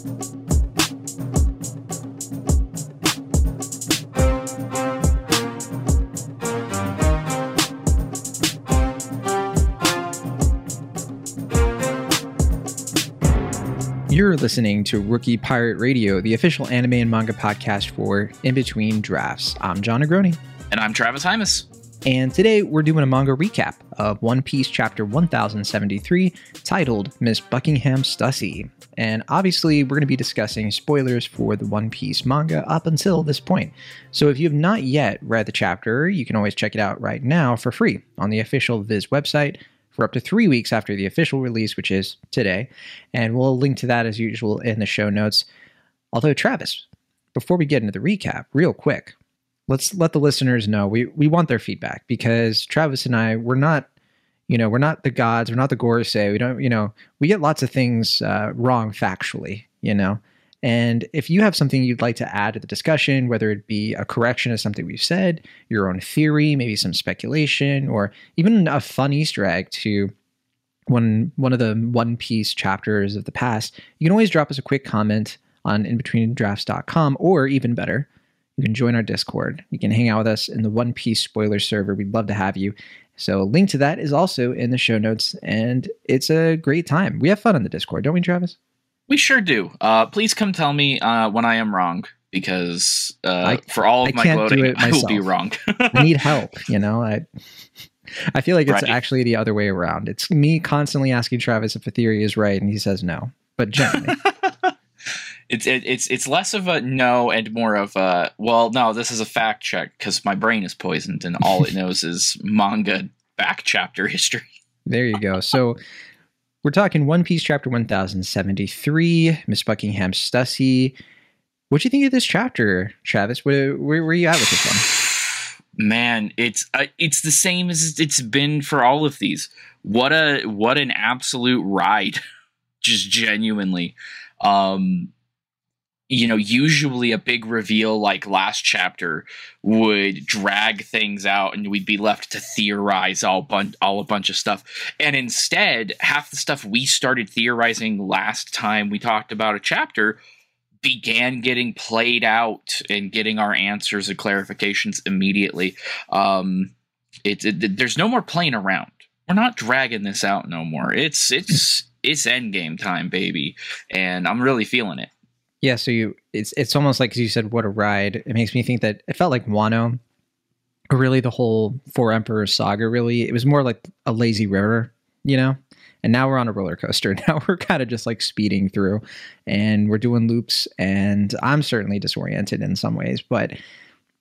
You're listening to Rookie Pirate Radio, the official anime and manga podcast for In Between Drafts. I'm Jon Negroni. And I'm Travis Hymas. And today we're doing a manga recap of One Piece chapter 1073 titled Miss Buckingham Stussy. And obviously, we're going to be discussing spoilers for the One Piece manga up until this point. So if you have not yet read the chapter, you can always check it out right now for free on the official Viz website for up to three weeks after the official release, which is today. And we'll link to that as usual in the show notes. Although, Travis, before we get into the recap, real quick, let's let the listeners know we, we want their feedback because Travis and I, we're not, you know, we're not the gods, we're not the Gorosei. We don't, you know, we get lots of things uh, wrong factually, you know. And if you have something you'd like to add to the discussion, whether it be a correction of something we've said, your own theory, maybe some speculation, or even a fun Easter egg to one one of the One Piece chapters of the past, you can always drop us a quick comment on inbetweendrafts.com, or even better, you can join our Discord. You can hang out with us in the One Piece spoiler server. We'd love to have you. So, a link to that is also in the show notes, and it's a great time. We have fun on the Discord, don't we, Travis? We sure do. Uh, please come tell me uh, when I am wrong, because uh, I, for all of I my gloating, I will be wrong. I need help. You know, I I feel like it's actually the other way around. It's me constantly asking Travis if a theory is right, and he says no. But generally. it's it, it's it's less of a no and more of a well no this is a fact check because my brain is poisoned and all it knows is manga back chapter history there you go so we're talking One Piece chapter 1073, Miss Buckingham Stussy. what do you think of this chapter, Travis? Where, where, where are you at with this one? Man, it's uh, it's the same as it's been for all of these. What a what an absolute ride, just genuinely. Um, you know, usually a big reveal like last chapter would drag things out and we'd be left to theorize all, bun- all a bunch of stuff. And instead, half the stuff we started theorizing last time we talked about a chapter began getting played out and getting our answers and clarifications immediately. Um, it, it, there's no more playing around. We're not dragging this out no more. It's it's it's end game time, baby, and I'm really feeling it. Yeah, so you it's it's almost like you said, what a ride. It makes me think that it felt like Wano, really the whole Four Emperors saga. Really, it was more like a lazy river, you know. And now we're on a roller coaster. Now we're kind of just like speeding through, and we're doing loops. And I'm certainly disoriented in some ways, but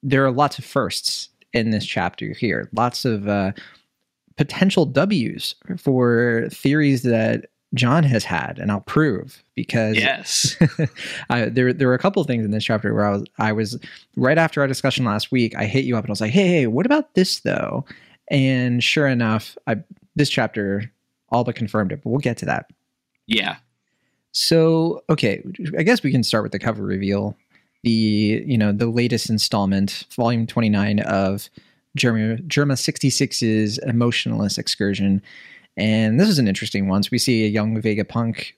there are lots of firsts in this chapter here. Lots of uh, potential W's for theories that Jon has had, and I'll prove because yes, I, there there were a couple of things in this chapter where I was I was right after our discussion last week. I hit you up and I was like, hey, hey, what about this though? And sure enough, I this chapter all but confirmed it. But we'll get to that. Yeah. So okay, I guess we can start with the cover reveal. The you know the latest installment, volume twenty nine of Germa Germa 66's emotionless excursion and this is an interesting one. So we see a young Vegapunk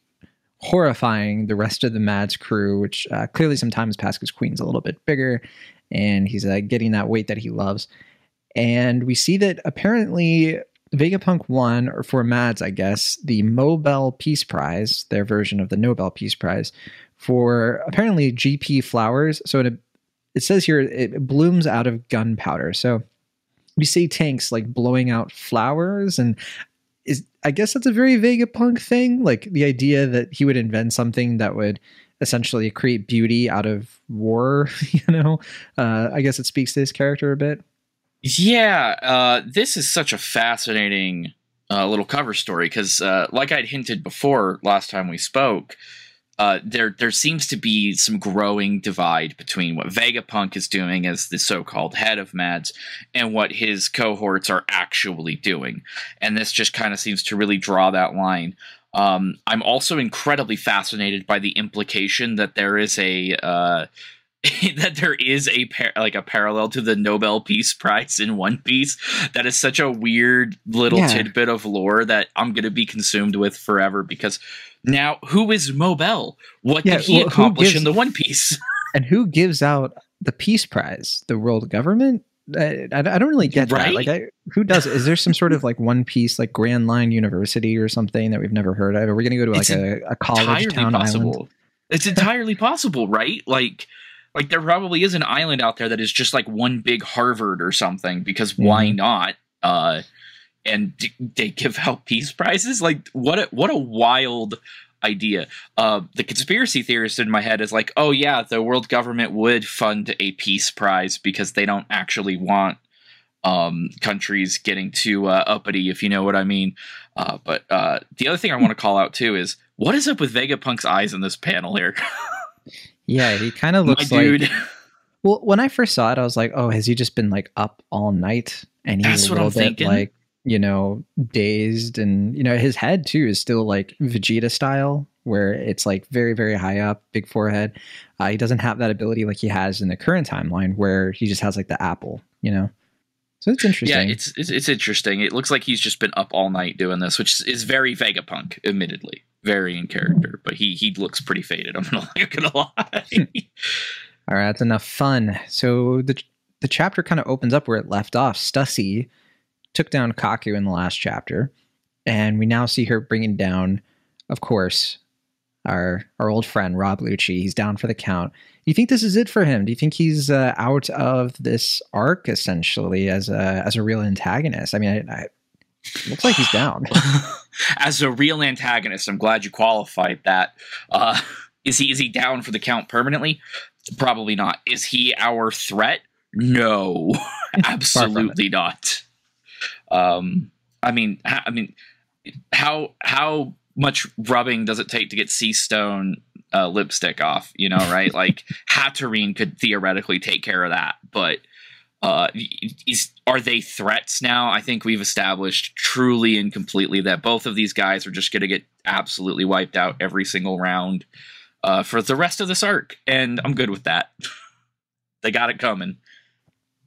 horrifying the rest of the Mads crew, which uh, clearly sometimes passed because Queen's a little bit bigger and he's uh, getting that weight that he loves. And we see that apparently Vegapunk won, or for Mads, I guess, the Nobel Peace Prize, their version of the Nobel Peace Prize, for apparently GP flowers. So it, it says here it blooms out of gunpowder. So we see tanks like blowing out flowers and is I guess that's a very Vegapunk thing, like the idea that he would invent something that would essentially create beauty out of war. You know, uh, I guess it speaks to his character a bit. Yeah, uh, this is such a fascinating uh, little cover story because, uh, like I'd hinted before last time we spoke, uh, there there seems to be some growing divide between what Vegapunk is doing as the so-called head of Mads and what his cohorts are actually doing, and this just kind of seems to really draw that line. Um, I'm also incredibly fascinated by the implication that there is a uh, that there is a par- like a parallel to the Nobel Peace Prize in One Piece. That is such a weird little Yeah. tidbit of lore that I'm gonna be consumed with forever. Because now, who is Mobel? What Yeah, did he well, accomplish gives- in the One Piece? And who gives out the Peace Prize? The world government? I, I, I don't really get that. Right? Like, I, who does it? Is there some sort of like One Piece, like Grand Line University or something that we've never heard of? Are we going to go to like a, a college town possible. island? It's entirely possible, right? Like, like there probably is an island out there that is just like one big Harvard or something. Because why Mhm. not? Uh, and d- they give out peace prizes. Like, what? A, what a wild idea. Uh, the conspiracy theorist in my head is like, oh yeah, the world government would fund a peace prize because they don't actually want um, countries getting too uh, uppity, if you know what I mean. Uh, but uh, the other thing I want to call out too is what is up with Vegapunk's eyes in this panel here? Yeah, he kind of My looks like. dude, Well, when I first saw it, I was like, "Oh, has he just been like up all night?" And he's That's a what I'm little bit thinking. like, you know, dazed, and you know, his head too is still like Vegeta style, where it's like very, very high up, big forehead. Uh, he doesn't have that ability like he has in the current timeline, where he just has like the apple, you know. So it's interesting. yeah, it's, it's it's interesting. It looks like he's just been up all night doing this, which is very Vegapunk, admittedly, very in character. But he he looks pretty faded. I'm gonna I'm gonna lie. All right, that's enough fun. So the the chapter kind of opens up where it left off. Stussy took down Kaku in the last chapter, and we now see her bringing down, of course, our our old friend Rob Lucci. He's down for the count. Do you think this is it for him? Do you think he's uh, out of this arc essentially as a as a real antagonist? I mean, I, I, it looks like he's down. As a real antagonist, I'm glad you qualified that. Uh, is he is he down for the count permanently? Probably not. Is he our threat? No, absolutely not. Um, I mean, I mean, how how much rubbing does it take to get sea stone uh, lipstick off? You know, right? like Hattori could theoretically take care of that, but uh, is are they threats now? I think we've established truly and completely that both of these guys are just going to get absolutely wiped out every single round uh, for the rest of this arc, and I'm good with that. they got it coming.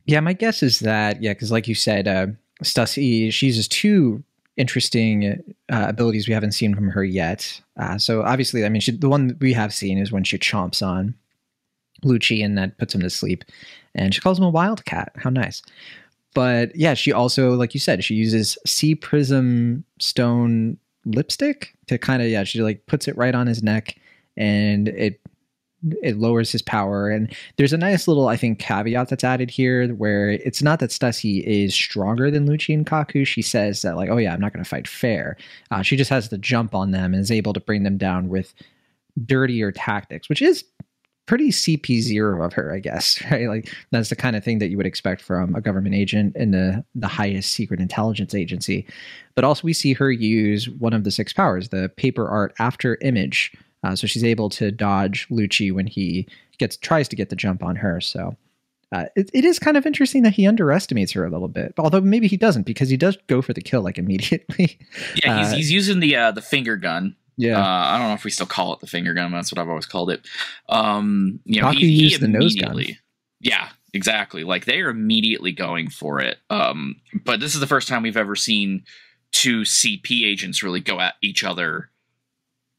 Yeah, my guess is that yeah, because like you said, uh, Stussy she uses two interesting uh, abilities we haven't seen from her yet. Uh, so obviously, I mean, she, the one we have seen is when she chomps on Lucci and that puts him to sleep, and she calls him a wildcat. How nice! But yeah, she also, like you said, she uses sea prism stone lipstick to kind of yeah, she like puts it right on his neck, and it it lowers his power. And there's a nice little i think caveat that's added here where it's not that stussy is stronger than lucci and kaku. She says that like oh yeah i'm not going to fight fair. Uh, she just has the jump on them and is able to bring them down with dirtier tactics which is pretty cp0 of her i guess right? Like that's the kind of thing that you would expect from a government agent in the the highest secret intelligence agency. But also we see her use one of the six powers the paper art after image uh, so she's able to dodge Lucci when he gets tries to get the jump on her. So uh, it, it is kind of interesting that he underestimates her a little bit, although maybe he doesn't because he does go for the kill like immediately. Yeah, he's, Uh, he's using the uh, the finger gun. yeah, Uh, I don't know if we still call it the finger gun. That's what I've always called it. Um, you know, Kaku he, he the nose gun. Yeah, exactly. Like they are immediately going for it. Um, but this is the first time we've ever seen two CP agents really go at each other.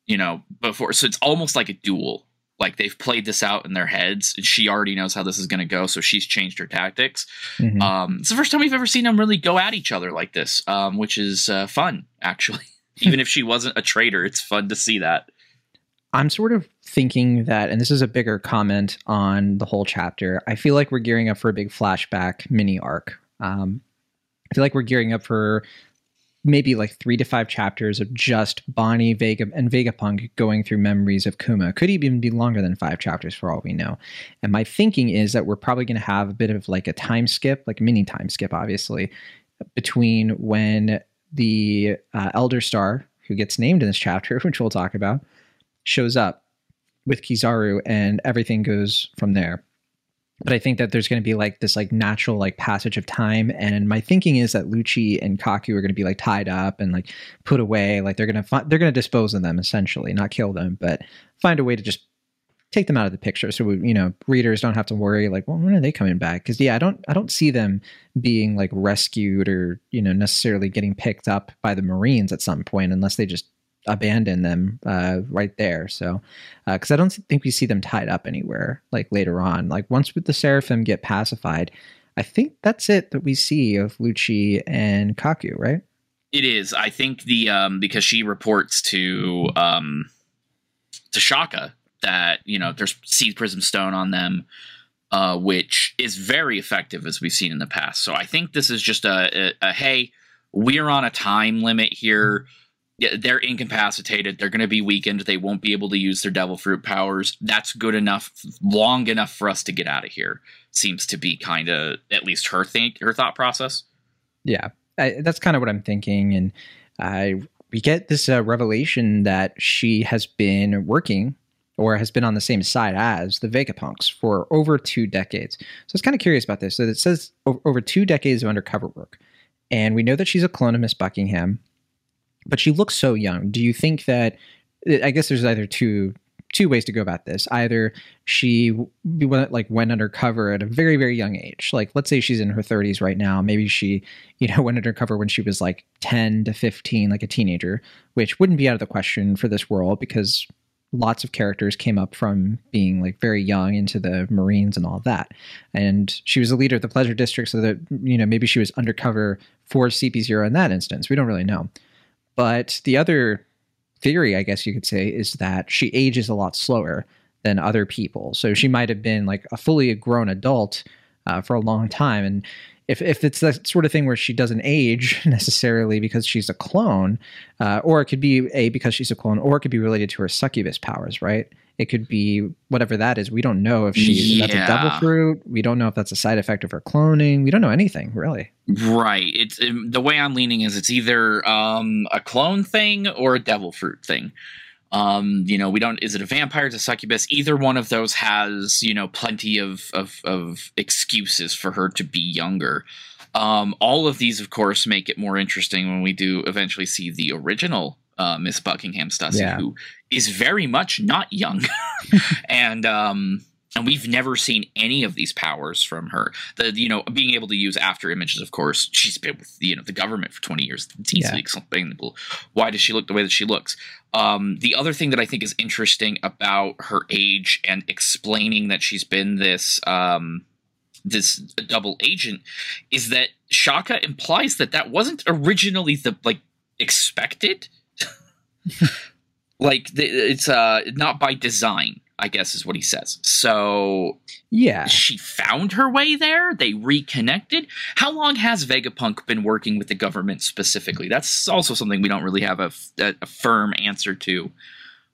You know, before, so it's almost like a duel. Like they've played this out in their heads, and she already knows how this is going to go, so she's changed her tactics. Mhm. Um, it's the first time we've ever seen them really go at each other like this, um, which is uh, fun, actually. Even if she wasn't a traitor, it's fun to see that. I'm sort of thinking that, and this is a bigger comment on the whole chapter. I feel like we're gearing up for a big flashback mini arc. Um, I feel like we're gearing up for maybe like three to five chapters of just Bonnie, Vega, and Vegapunk going through memories of Kuma. Could even be longer than five chapters for all we know. And my thinking is that we're probably going to have a bit of like a time skip, like a mini time skip, obviously, between when the uh, Elder Star, who gets named in this chapter, which we'll talk about, shows up with Kizaru and everything goes from there. But I think that there's going to be like this like natural like passage of time, and my thinking is that Lucci and Kaku are going to be like tied up and like put away. Like they're going to fi- they're going to dispose of them essentially, not kill them, but find a way to just take them out of the picture so we, you know readers don't have to worry like well when are they coming back because yeah i don't i don't see them being like rescued or you know necessarily getting picked up by the marines at some point unless they just abandon them uh, right there. So because uh, i don't think we see them tied up anywhere like later on. Like once with the seraphim get pacified i think that's it that we see of lucci and kaku right? It is. I think the um because she reports to um to shaka that you know there's sea prism stone on them uh, which is very effective as we've seen in the past. So i think this is just a, a, a hey we're on a time limit here they're incapacitated they're going to be weakened they won't be able to use their devil fruit powers that's good enough long enough for us to get out of here seems to be kind of at least her think her thought process yeah I, that's kind of what i'm thinking and i we get this uh, revelation that she has been working or has been on the same side as the Vegapunks for over two decades. So I was kind of curious about this. So it says over two decades of undercover work. And we know that she's a clone of Miss Buckingham, but she looks so young. Do you think that eh, I guess there's either two two ways to go about this. Either she went like went undercover at a very very young age. Like let's say she's in her 30s right now. Maybe she you know went undercover when she was like 10 to 15, like a teenager, which wouldn't be out of the question for this world because lots of characters came up from being like very young into the Marines and all that. And she was a leader of the Pleasure District, so that you know maybe she was undercover for CP0 in that instance. We don't really know. But the other theory, I guess you could say, is that she ages a lot slower than other people. So she might have been like a fully grown adult uh, for a long time, and if if it's that sort of thing where she doesn't age necessarily because she's a clone, uh, or it could be a because she's a clone, or it could be related to her succubus powers, right? It could be whatever that is. We don't know if she's yeah. that's a devil fruit. We don't know if that's a side effect of her cloning. We don't know anything really. Right. It's um, the way I'm leaning is it's either um, a clone thing or a devil fruit thing. Um, you know, we don't. Is it a vampire? Is a succubus? Either one of those has you know plenty of of, of excuses for her to be younger. Um, all of these, of course, make it more interesting when we do eventually see the original uh, Miss Buckingham Stussy, yeah. who is very much not young, and um, and we've never seen any of these powers from her. The you know being able to use after images, of course, she's been with you know the government for twenty years. It's easily yeah. explainable. Why does she look the way that she looks? Um, the other thing that I think is interesting about her age and explaining that she's been this um, this double agent is that Shaka implies that that wasn't originally the like expected. like it's uh not by design I guess is what he says. So yeah, she found her way there. They reconnected. How long has Vegapunk been working with the government specifically? That's also something we don't really have a, a, a firm answer to.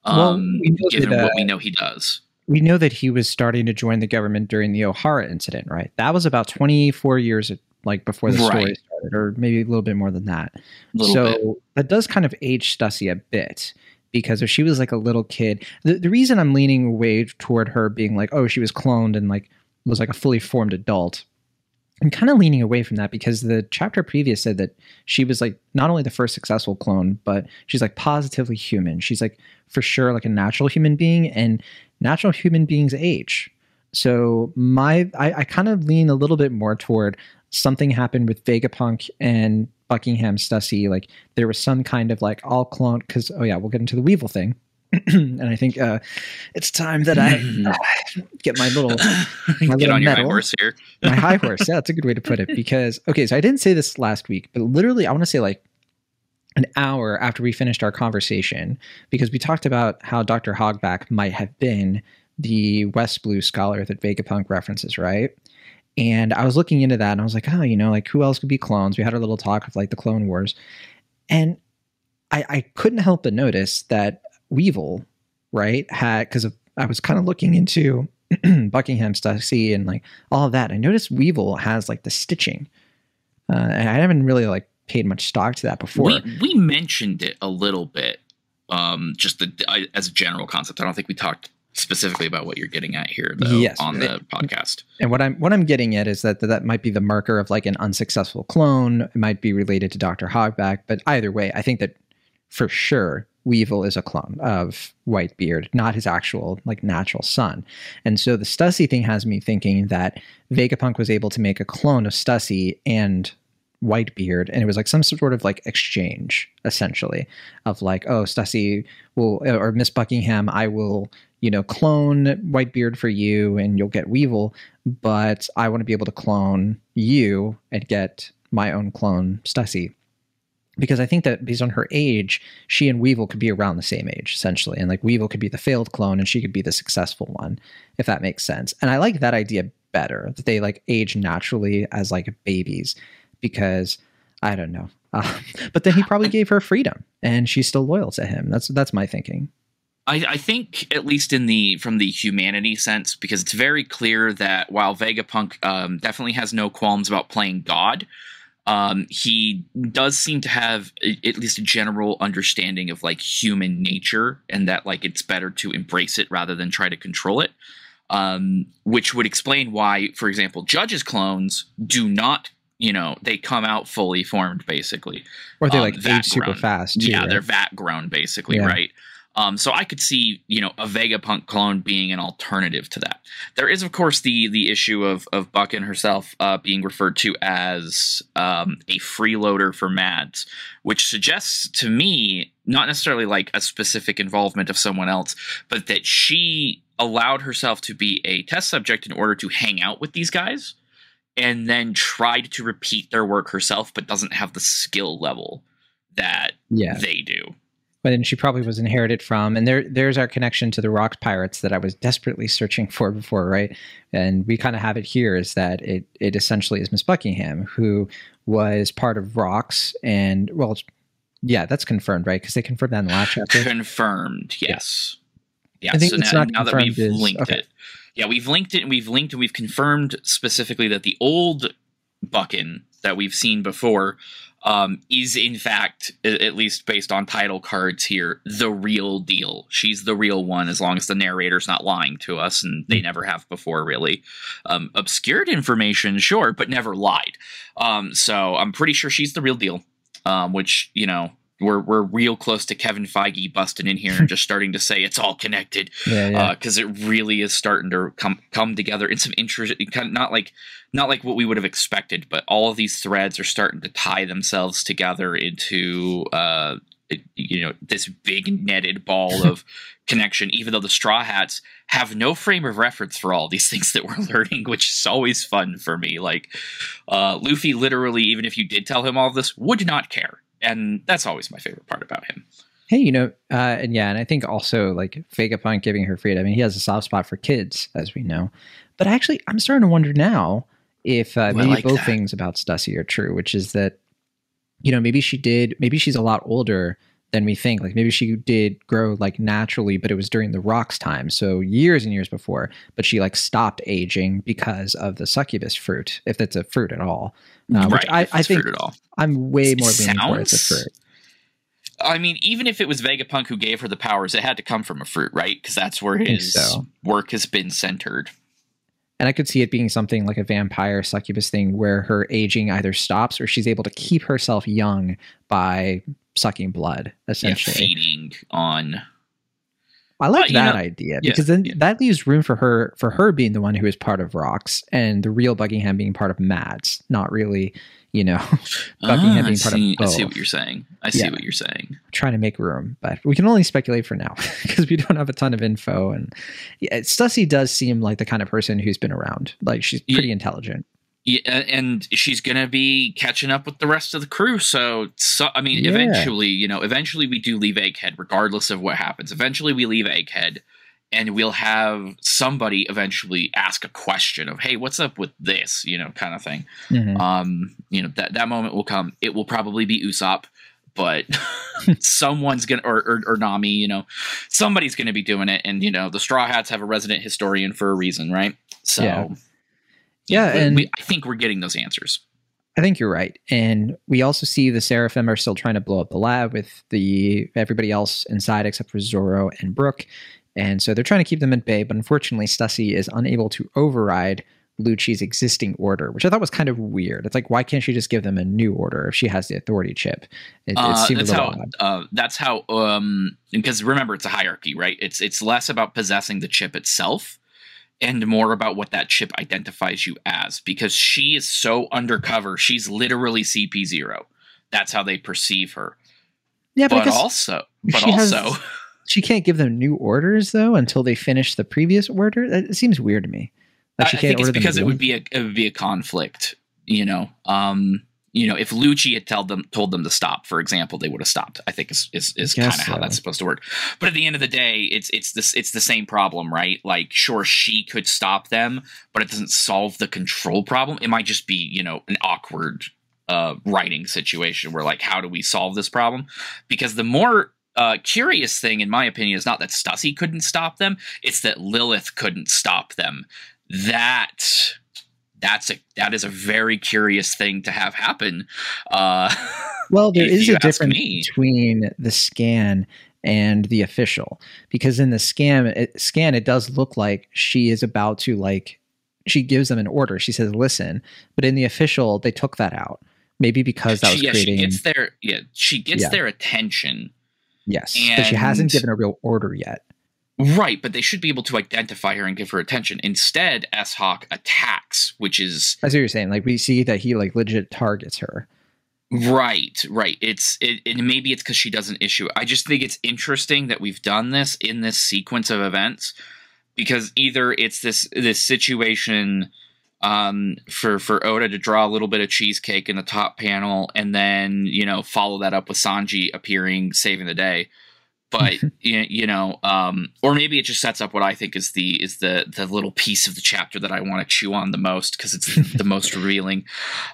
Um, well, given that, uh, what we know he does. We know that he was starting to join the government during the Ohara incident, right? That was about 24 years like before the right. story started, or maybe a little bit more than that. So bit. that does kind of age Stussy a bit because if she was like a little kid, the, the reason I'm leaning away toward her being like, oh, she was cloned and like was like a fully formed adult. I'm kind of leaning away from that because the chapter previous said that she was like not only the first successful clone, but she's like positively human. She's like for sure like a natural human being, and natural human beings age. So my I, I kind of lean a little bit more toward something happened with Vegapunk and Buckingham Stussy, like there was some kind of like all clone because oh yeah, we'll get into the Weevil thing. and I think uh, it's time that I uh, get my little my get little on your high horse here. my high horse. Yeah, that's a good way to put it. Because okay, so I didn't say this last week, but literally, I want to say like an hour after we finished our conversation, because we talked about how Dr. Hogback might have been the West Blue scholar that Vegapunk references, right? And I was looking into that and I was like, oh, you know, like who else could be clones? We had our little talk of like the Clone Wars. And I, I couldn't help but notice that Weevil, right, had, because I was kind of looking into Buckingham Stussy and like all of that. I noticed Weevil has like the stitching. Uh, and I haven't really like paid much stock to that before. We, we mentioned it a little bit, um, just the, uh, as a general concept. I don't think we talked specifically about what you're getting at here though yes. on the podcast. And what I'm what I'm getting at is that that might be the marker of like an unsuccessful clone. It might be related to Dr. Hogback, but either way, I think that for sure Weevil is a clone of Whitebeard, not his actual like natural son. And so the Stussy thing has me thinking that Vegapunk was able to make a clone of Stussy and Whitebeard, and it was like some sort of like exchange, essentially, of like, oh, Stussy will or Miss Buckingham, I will, you know, clone Whitebeard for you, and you'll get Weevil, but I want to be able to clone you and get my own clone Stussy because I think that based on her age, she and Weevil could be around the same age, essentially. And like Weevil could be the failed clone and she could be the successful one, if that makes sense. And I like that idea better, that they like age naturally as like babies, because I don't know. Uh, but then he probably gave her freedom and she's still loyal to him. That's that's my thinking. I, I, think, at least in the from the humanity sense, because it's very clear that while Vegapunk um, definitely has no qualms about playing God, um, he does seem to have a, at least a general understanding of like human nature and that like it's better to embrace it rather than try to control it. Um, which would explain why, for example, Judge's clones do not, you know, they come out fully formed basically, or they um, like age super fast. Too, yeah, right? they're vat grown basically, yeah. right? Um, so I could see, you know, a Vegapunk clone being an alternative to that. There is, of course, the the issue of of Buckin herself uh, being referred to as um, a freeloader for Mads, which suggests to me not necessarily like a specific involvement of someone else, but that she allowed herself to be a test subject in order to hang out with these guys, and then tried to repeat their work herself, but doesn't have the skill level that yeah. they do but she probably was inherited from. And there, there's our connection to the rock pirates that I was desperately searching for before, right? And we kind of have it here is that it, it essentially is Miss Buckingham who was part of rocks, and well, yeah, that's confirmed, right? Because they confirmed that in the last chapter. Confirmed, yes. Yeah. yeah so now, now that we've is, linked okay. it, yeah, we've linked it and we've linked and we've confirmed specifically that the old Buckin that we've seen before um, is in fact, at least based on title cards here, the real deal. She's the real one, as long as the narrator's not lying to us, and they hmm. never have before, really. Um, obscured information, sure, but never lied. Um, so I'm pretty sure she's the real deal. Um, which you know, we're we're real close to Kevin Feige busting in here and just starting to say it's all connected. Yeah, because yeah. uh, it really is starting to come come together in some interesting kind of not like not like what we would have expected, but all of these threads are starting to tie themselves together into uh, you know this big netted ball of connection even though the straw hats have no frame of reference for all these things that we're learning which is always fun for me like uh, luffy literally even if you did tell him all this would not care and that's always my favorite part about him. Hey, you know, uh, and yeah, and I think also like Vegapunk giving her freedom. I mean, he has a soft spot for kids, as we know. But actually, I'm starting to wonder now if uh, maybe like both that. things about Stussy are true, which is that you know maybe she did, maybe she's a lot older than we think. Like maybe she did grow like naturally, but it was during the rocks time, so years and years before. But she like stopped aging because of the succubus fruit, if that's a fruit at all. Uh, right, I, I think I'm way more leaning towards a fruit. I mean, even if it was Vegapunk who gave her the powers, it had to come from a fruit, right? Because that's where his so. work has been centered. And I could see it being something like a vampire succubus thing where her aging either stops or she's able to keep herself young by sucking blood, essentially. Yeah, feeding on I like that know, idea because yeah, then yeah. that leaves room for her for her being the one who is part of Rocks and the real Buckingham being part of Mads, not really, you know, Buckingham ah, being part see, of. Both. I see what you're saying. I see yeah. what you're saying. trying to make room, but we can only speculate for now because we don't have a ton of info. And yeah, Stussy does seem like the kind of person who's been around. Like she's pretty intelligent. Yeah, and she's gonna be catching up with the rest of the crew. So, so I mean, yeah. eventually, you know, eventually we do leave Egghead, regardless of what happens. Eventually, we leave Egghead, and we'll have somebody eventually ask a question of, "Hey, what's up with this?" You know, kind of thing. Mm-hmm. Um, you know, that that moment will come. It will probably be Usopp, but someone's gonna or, or, or Nami. You know, somebody's gonna be doing it, and you know, the Straw Hats have a resident historian for a reason, right? So. Yeah yeah, and we, I think we're getting those answers. I think you're right, and we also see the Seraphim are still trying to blow up the lab with the everybody else inside except for Zoro and Brook, and so they're trying to keep them at bay. But unfortunately, Stussy is unable to override Lucci's existing order, which I thought was kind of weird. It's like, why can't she just give them a new order if she has the authority chip? It, Uh, it that's how. odd. Uh, that's how. Um, because remember, it's a hierarchy, right? It's it's less about possessing the chip itself, and more about what that chip identifies you as. Because she is so undercover, she's literally CP zero. That's how they perceive her. Yeah, but, also, but she has- also, she can't give them new orders though until they finish the previous order. That it seems weird to me. Like I can't think it's because it would be a it would be a conflict. You know, um, you know, if Lucci had told them told them to stop, for example, they would have stopped. I think is is, is kind of how that's supposed to work. But at the end of the day, it's it's this it's the same problem, right? Like, sure, she could stop them, but it doesn't solve the control problem. It might just be you know an awkward uh, writing situation where like, how do we solve this problem? Because the more uh, curious thing, in my opinion, is not that Stussy couldn't stop them; it's that Lilith couldn't stop them. That that's a that is a very curious thing to have happen. Uh, Well, there is a difference me. between the scan and the official because in the scan it, scan it does look like she is about to like she gives them an order. She says listen, but in the official they took that out. Maybe because that was she, yeah, creating she gets their yeah she gets Yeah. their attention. Yes, but she hasn't given a real order yet. Right, but they should be able to identify her and give her attention. Instead, S Hawk attacks, which is That's what you're saying. Like we see that he like legit targets her. Right, right. It's it, and maybe it's because she doesn't issue. it. I just think it's interesting that we've done this in this sequence of events because either it's this this situation um, for for Oda to draw a little bit of cheesecake in the top panel and then you know follow that up with Sanji appearing saving the day. But you, you know, um, or maybe it just sets up what I think is the is the the little piece of the chapter that I want to chew on the most because it's the most revealing.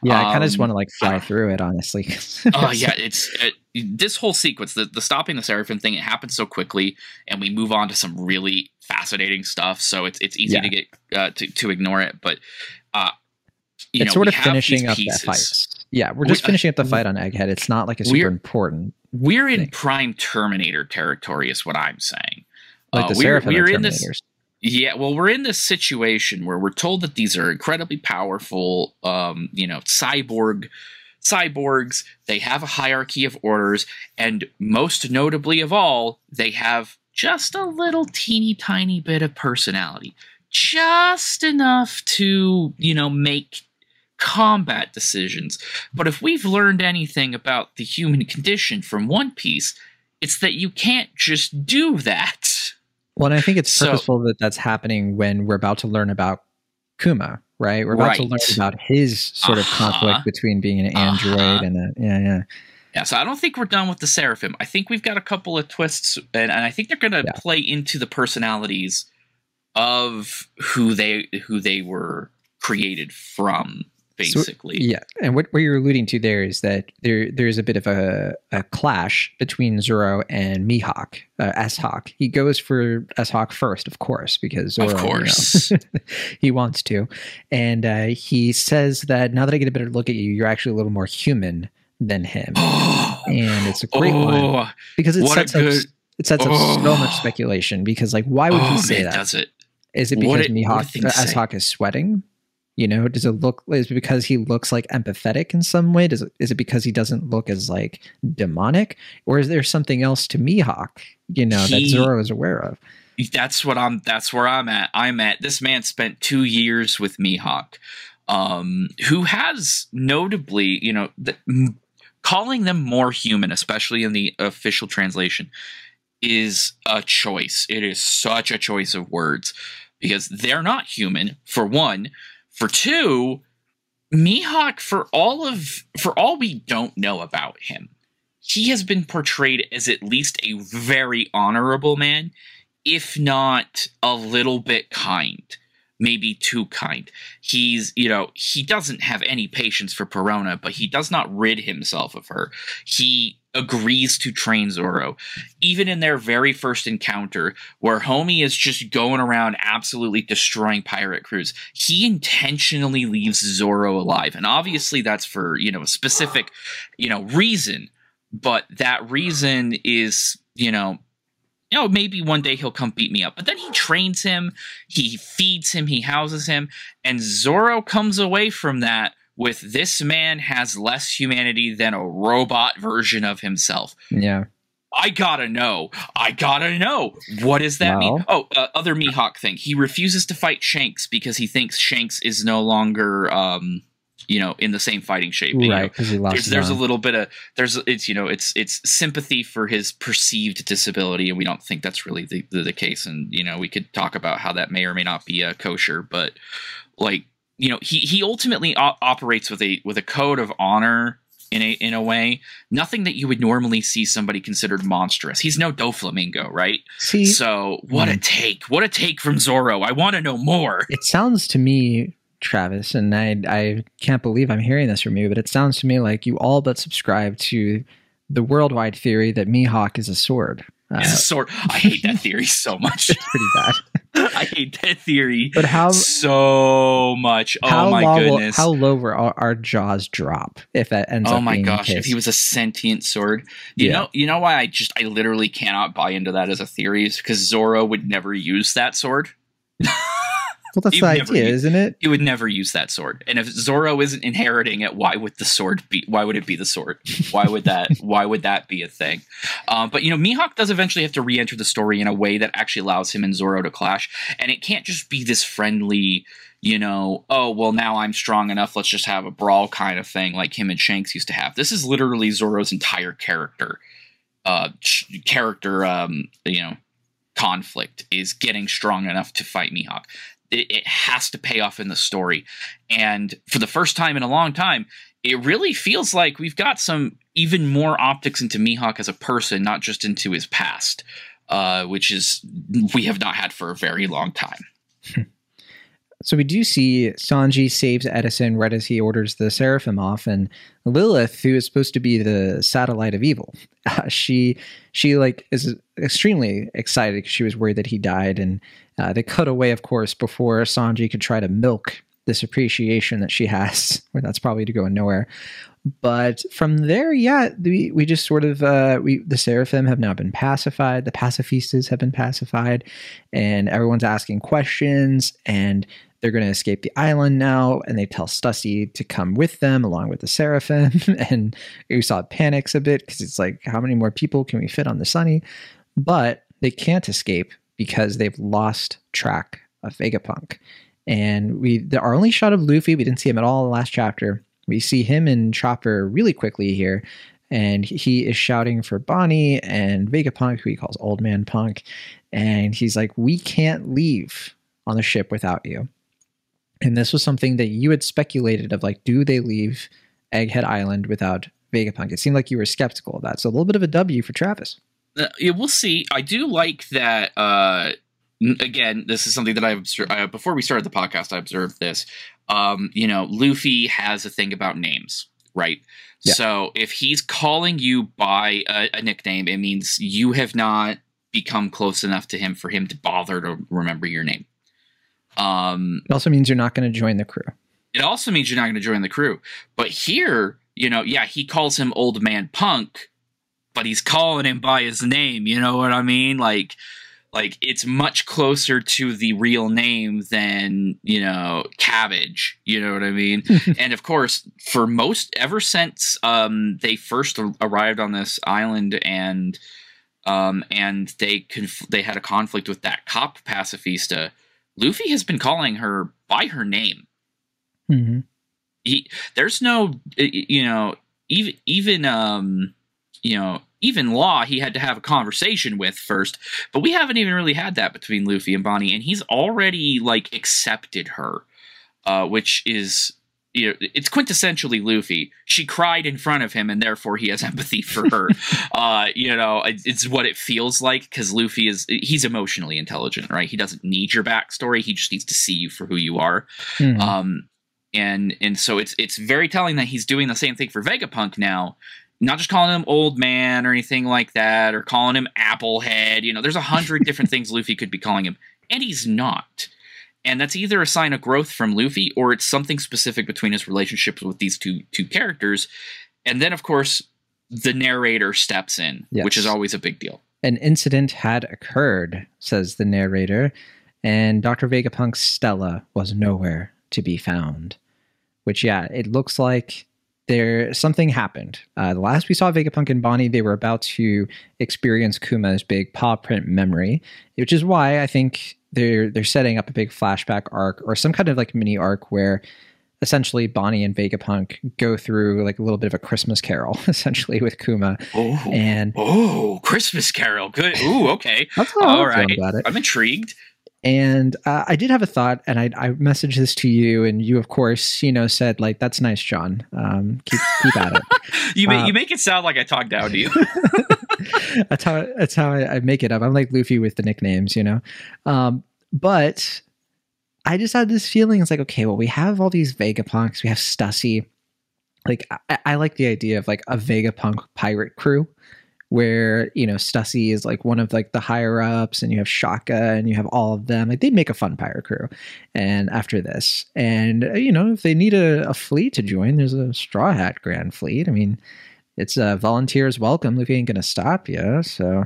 Yeah, I kind of just Um, want to like fly I- through it, honestly. oh yeah it's it, this whole sequence the, the stopping the seraphim thing it happens so quickly and we move on to some really fascinating stuff so it's it's easy Yeah. to get uh, to, to ignore it but uh you it's know, sort we of finishing up pieces. that fight. Yeah, we're We- just finishing up the uh, fight on Egghead. It's not like a super we're- important. we're in prime terminator territory is what i'm saying Like Uh, the we're, we're in this. Yeah, well, we're in this situation where we're told that these are incredibly powerful, um, you know, cyborg cyborgs. They have a hierarchy of orders, and most notably of all, they have just a little teeny tiny bit of personality, just enough to, you know, make combat decisions. But if we've learned anything about the human condition from One Piece, it's that you can't just do that. Well, and I think it's So- purposeful that that's happening when we're about to learn about Kuma, right? We're about to learn about his sort of Uh-huh. conflict between being an android Uh-huh. and a yeah, yeah. Yeah, so I don't think we're done with the Seraphim. I think we've got a couple of twists, and, and I think they're going to Yeah. play into the personalities of who they who they were created from, So- basically. Yeah, and what, what you're alluding to there is that there there's a bit of a, a clash between Zoro and Mihawk, uh, S-Hawk. He goes for S-Hawk first, of course, because Zoro, Of you know, course. he wants to. And uh, he says that now that I get a better look at you, you're actually a little more human than him. And it's a great oh, because it sets up good- it sets up so Oh. much speculation. Because like, why would oh, he say man, that? does it? Is it because it- Mihawk say? S-Hawk is sweating? You know, does it look is it because he looks like empathetic in some way? Does it is it because he doesn't look as like demonic? Or is there something else to Mihawk, you know, that Zoro is aware of? That's what I'm. That's where I'm at. I'm at. This man spent two years with Mihawk, um, who has notably, you know, the, calling them more human, especially in the official translation, is a choice. It is such a choice of words because they're not human. For one, for two, Mihawk, for all of for all we don't know about him, he has been portrayed as at least a very honorable man if not a little bit kind, maybe too kind. He's, you know, he doesn't have any patience for Perona, but he does not rid himself of her. He agrees to train Zoro. Even in their very first encounter, where Homie is just going around absolutely destroying pirate crews, he intentionally leaves Zoro alive. And obviously that's for, you know, a specific, you know, reason. But that reason is, you know, you know, maybe one day he'll come beat me up. But then he trains him, he feeds him, he houses him, and Zoro comes away from that with this man has less humanity than a robot version of himself. Yeah. I gotta know. I gotta know. What does that mean? Oh, uh, other Mihawk thing. He refuses to fight Shanks because he thinks Shanks is no longer, um, you know, in the same fighting shape. You know, Right, because he lost there's there's a little bit of there's it's you know it's it's sympathy for his perceived disability and we don't think that's really the, the, the case. And you know we could talk about how that may or may not be uh, kosher but like you know he he ultimately operates with a with a code of honor in a in a way. Nothing that you would normally see somebody considered monstrous. He's no Doflamingo right? See, so what a Mm. take. What a take from Zoro. I want to know more. It sounds to me, Travis, and I I can't believe I'm hearing this from you, but it sounds to me like you all but subscribe to the worldwide theory that Mihawk is a sword. Uh, It's a sword I hate that theory so much it's pretty bad. I hate that theory But how so much. Oh how my low goodness. how low will our, our jaws drop if that ends up? oh my gosh, if he was a sentient sword. You Yeah. know you know why I just I literally cannot buy into that as a theory is because Zoro would never use that sword. well, that's the idea, use- isn't it? He would never use that sword. And if Zoro isn't inheriting it, why would the sword be why would it be the sword? Why would that why would that be a thing? Um, but you know, Mihawk does eventually have to re-enter the story in a way that actually allows him and Zoro to clash. And it can't just be this friendly, you know, oh well now I'm strong enough, let's just have a brawl kind of thing like him and Shanks used to have. This is literally Zoro's entire character. Uh ch- character um, you know, conflict is getting strong enough to fight Mihawk. It, it has to pay off in the story. And for the first time in a long time, it really feels like we've got some even more optics into Mihawk as a person, not just into his past, uh, which is we have not had for a very long time. So we do see Sanji saves Edison right as he orders the Seraphim off, and Lilith, who is supposed to be the satellite of evil, uh, she she like is extremely excited because she was worried that he died, and uh, they cut away, of course, before Sanji could try to milk this appreciation that she has, where that's probably to go nowhere. But from there, yeah, we, we just sort of uh, we the seraphim have now been pacified, the pacifistas have been pacified, and everyone's asking questions, and they're going to escape the island now. And they tell Stussy to come with them along with the seraphim, and Usopp panics a bit because it's like, how many more people can we fit on the Sunny? But they can't escape because they've lost track of Vegapunk. And we the, our only shot of Luffy, we didn't see him at all in the last chapter. We see him and Chopper really quickly here, and he is shouting for Bonnie and Vegapunk, who he calls Old Man Punk, and he's like, "We can't leave on the ship without you." And this was something that you had speculated of, like, do they leave Egghead Island without Vegapunk? It seemed like you were skeptical of that. So a little bit of a W for Travis. Uh, yeah, we'll see. I do like that. Uh, again, this is something that I observed uh, before we started the podcast. I observed this. Um, you know, Luffy has a thing about names, right? Yeah. So if he's calling you by a, a nickname, it means you have not become close enough to him for him to bother to remember your name. Um, It also means you're not going to join the crew. it also means you're not going to join the crew. But here, you know, yeah, he calls him Old Man Punk, but he's calling him by his name. You know what I mean? Like, like it's much closer to the real name than you know Cabbage. You know what I mean? and of course, for most, ever since um, they first arrived on this island and um, and they conf- they had a conflict with that cop pacifista. Luffy has been calling her by her name Mhm. he there's no you know even even um you know even law he had to have a conversation with first but we haven't even really had that between luffy and bonnie and he's already like accepted her uh which is you know it's quintessentially luffy. She cried in front of him and therefore he has empathy for her. Uh you know it- it's what it feels like because luffy is he's emotionally intelligent right? He doesn't need your backstory. He just needs to see you for who you are. Mhm. um, and and so it's it's very telling that he's doing the same thing for Vegapunk now, not just calling him old man or anything like that, or calling him Applehead. You know, there's a hundred different things Luffy could be calling him, and he's not. And that's either a sign of growth from Luffy, or it's something specific between his relationships with these two two characters. And then, of course, the narrator steps in, Yes. which is always a big deal. An incident had occurred, says the narrator, and Dr. Vegapunk's Stella was nowhere to be found. Which, yeah, it looks like there something happened. Uh, the last we saw Vegapunk and Bonnie, they were about to experience Kuma's big paw print memory, which is why I think they're they're setting up a big flashback arc or some kind of like mini arc where essentially Bonnie and Vegapunk go through like a little bit of a Christmas Carol, essentially with Kuma. Oh, And oh, Christmas Carol. Good. Ooh, okay. All right. about it. I'm intrigued. And uh, I did have a thought, and I, I messaged this to you, and you, of course, you know, said like, "That's nice, Jon. Um, keep keep at it." You make, Uh, you make it sound like I talk down to you. that's how that's how I, I make it up. I'm like Luffy with the nicknames, you know. Um, but I just had this feeling. It's like, okay, well, we have all these Vegapunks. We have Stussy. Like, I, I like the idea of like a Vegapunk pirate crew, where you know Stussy is like one of like the higher ups, and you have Shaka, and you have all of them. Like, they'd make a fun pirate crew. And after this, and uh, you know, if they need a, a fleet to join, there's a Straw Hat Grand Fleet. I mean it's uh, volunteers welcome. Luffy ain't gonna stop you. So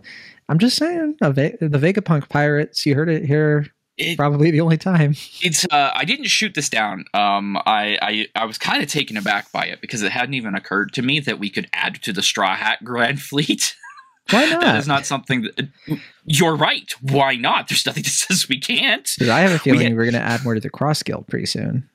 I'm just saying, a the Vegapunk pirates. You heard it here. It- Probably the only time. it's uh, I didn't shoot this down. Um, I I, I was kind of taken aback by it because it hadn't even occurred to me that we could add to the Straw Hat Grand Fleet. Why not? that is not something that. You're right. Why not? There's nothing that says we can't. I have a feeling had- we are gonna add more to the cross guild pretty soon.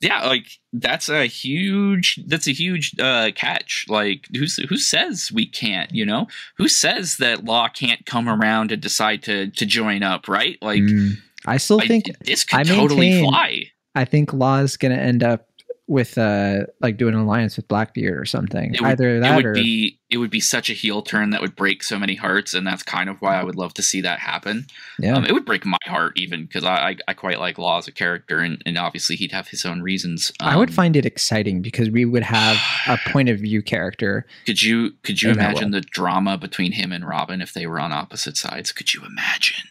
Yeah, like that's a huge that's a huge uh catch. Like who's who says we can't, you know? Who says that law can't come around and decide to to join up, right? Like Mm. I still I- think this could I totally maintain- fly. I think Law's gonna end up with uh like doing an alliance with Blackbeard or something. Would- Either It that would or be it would be such a heel turn that would break so many hearts, and that's kind of why I would love to see that happen. yeah. Um, it would break my heart even because I, I I quite like Law as a character, and, and obviously he'd have his own reasons. I would Um, find it exciting because we would have a point of view character. Could you could you imagine the drama between him and Robin if they were on opposite sides? Could you imagine?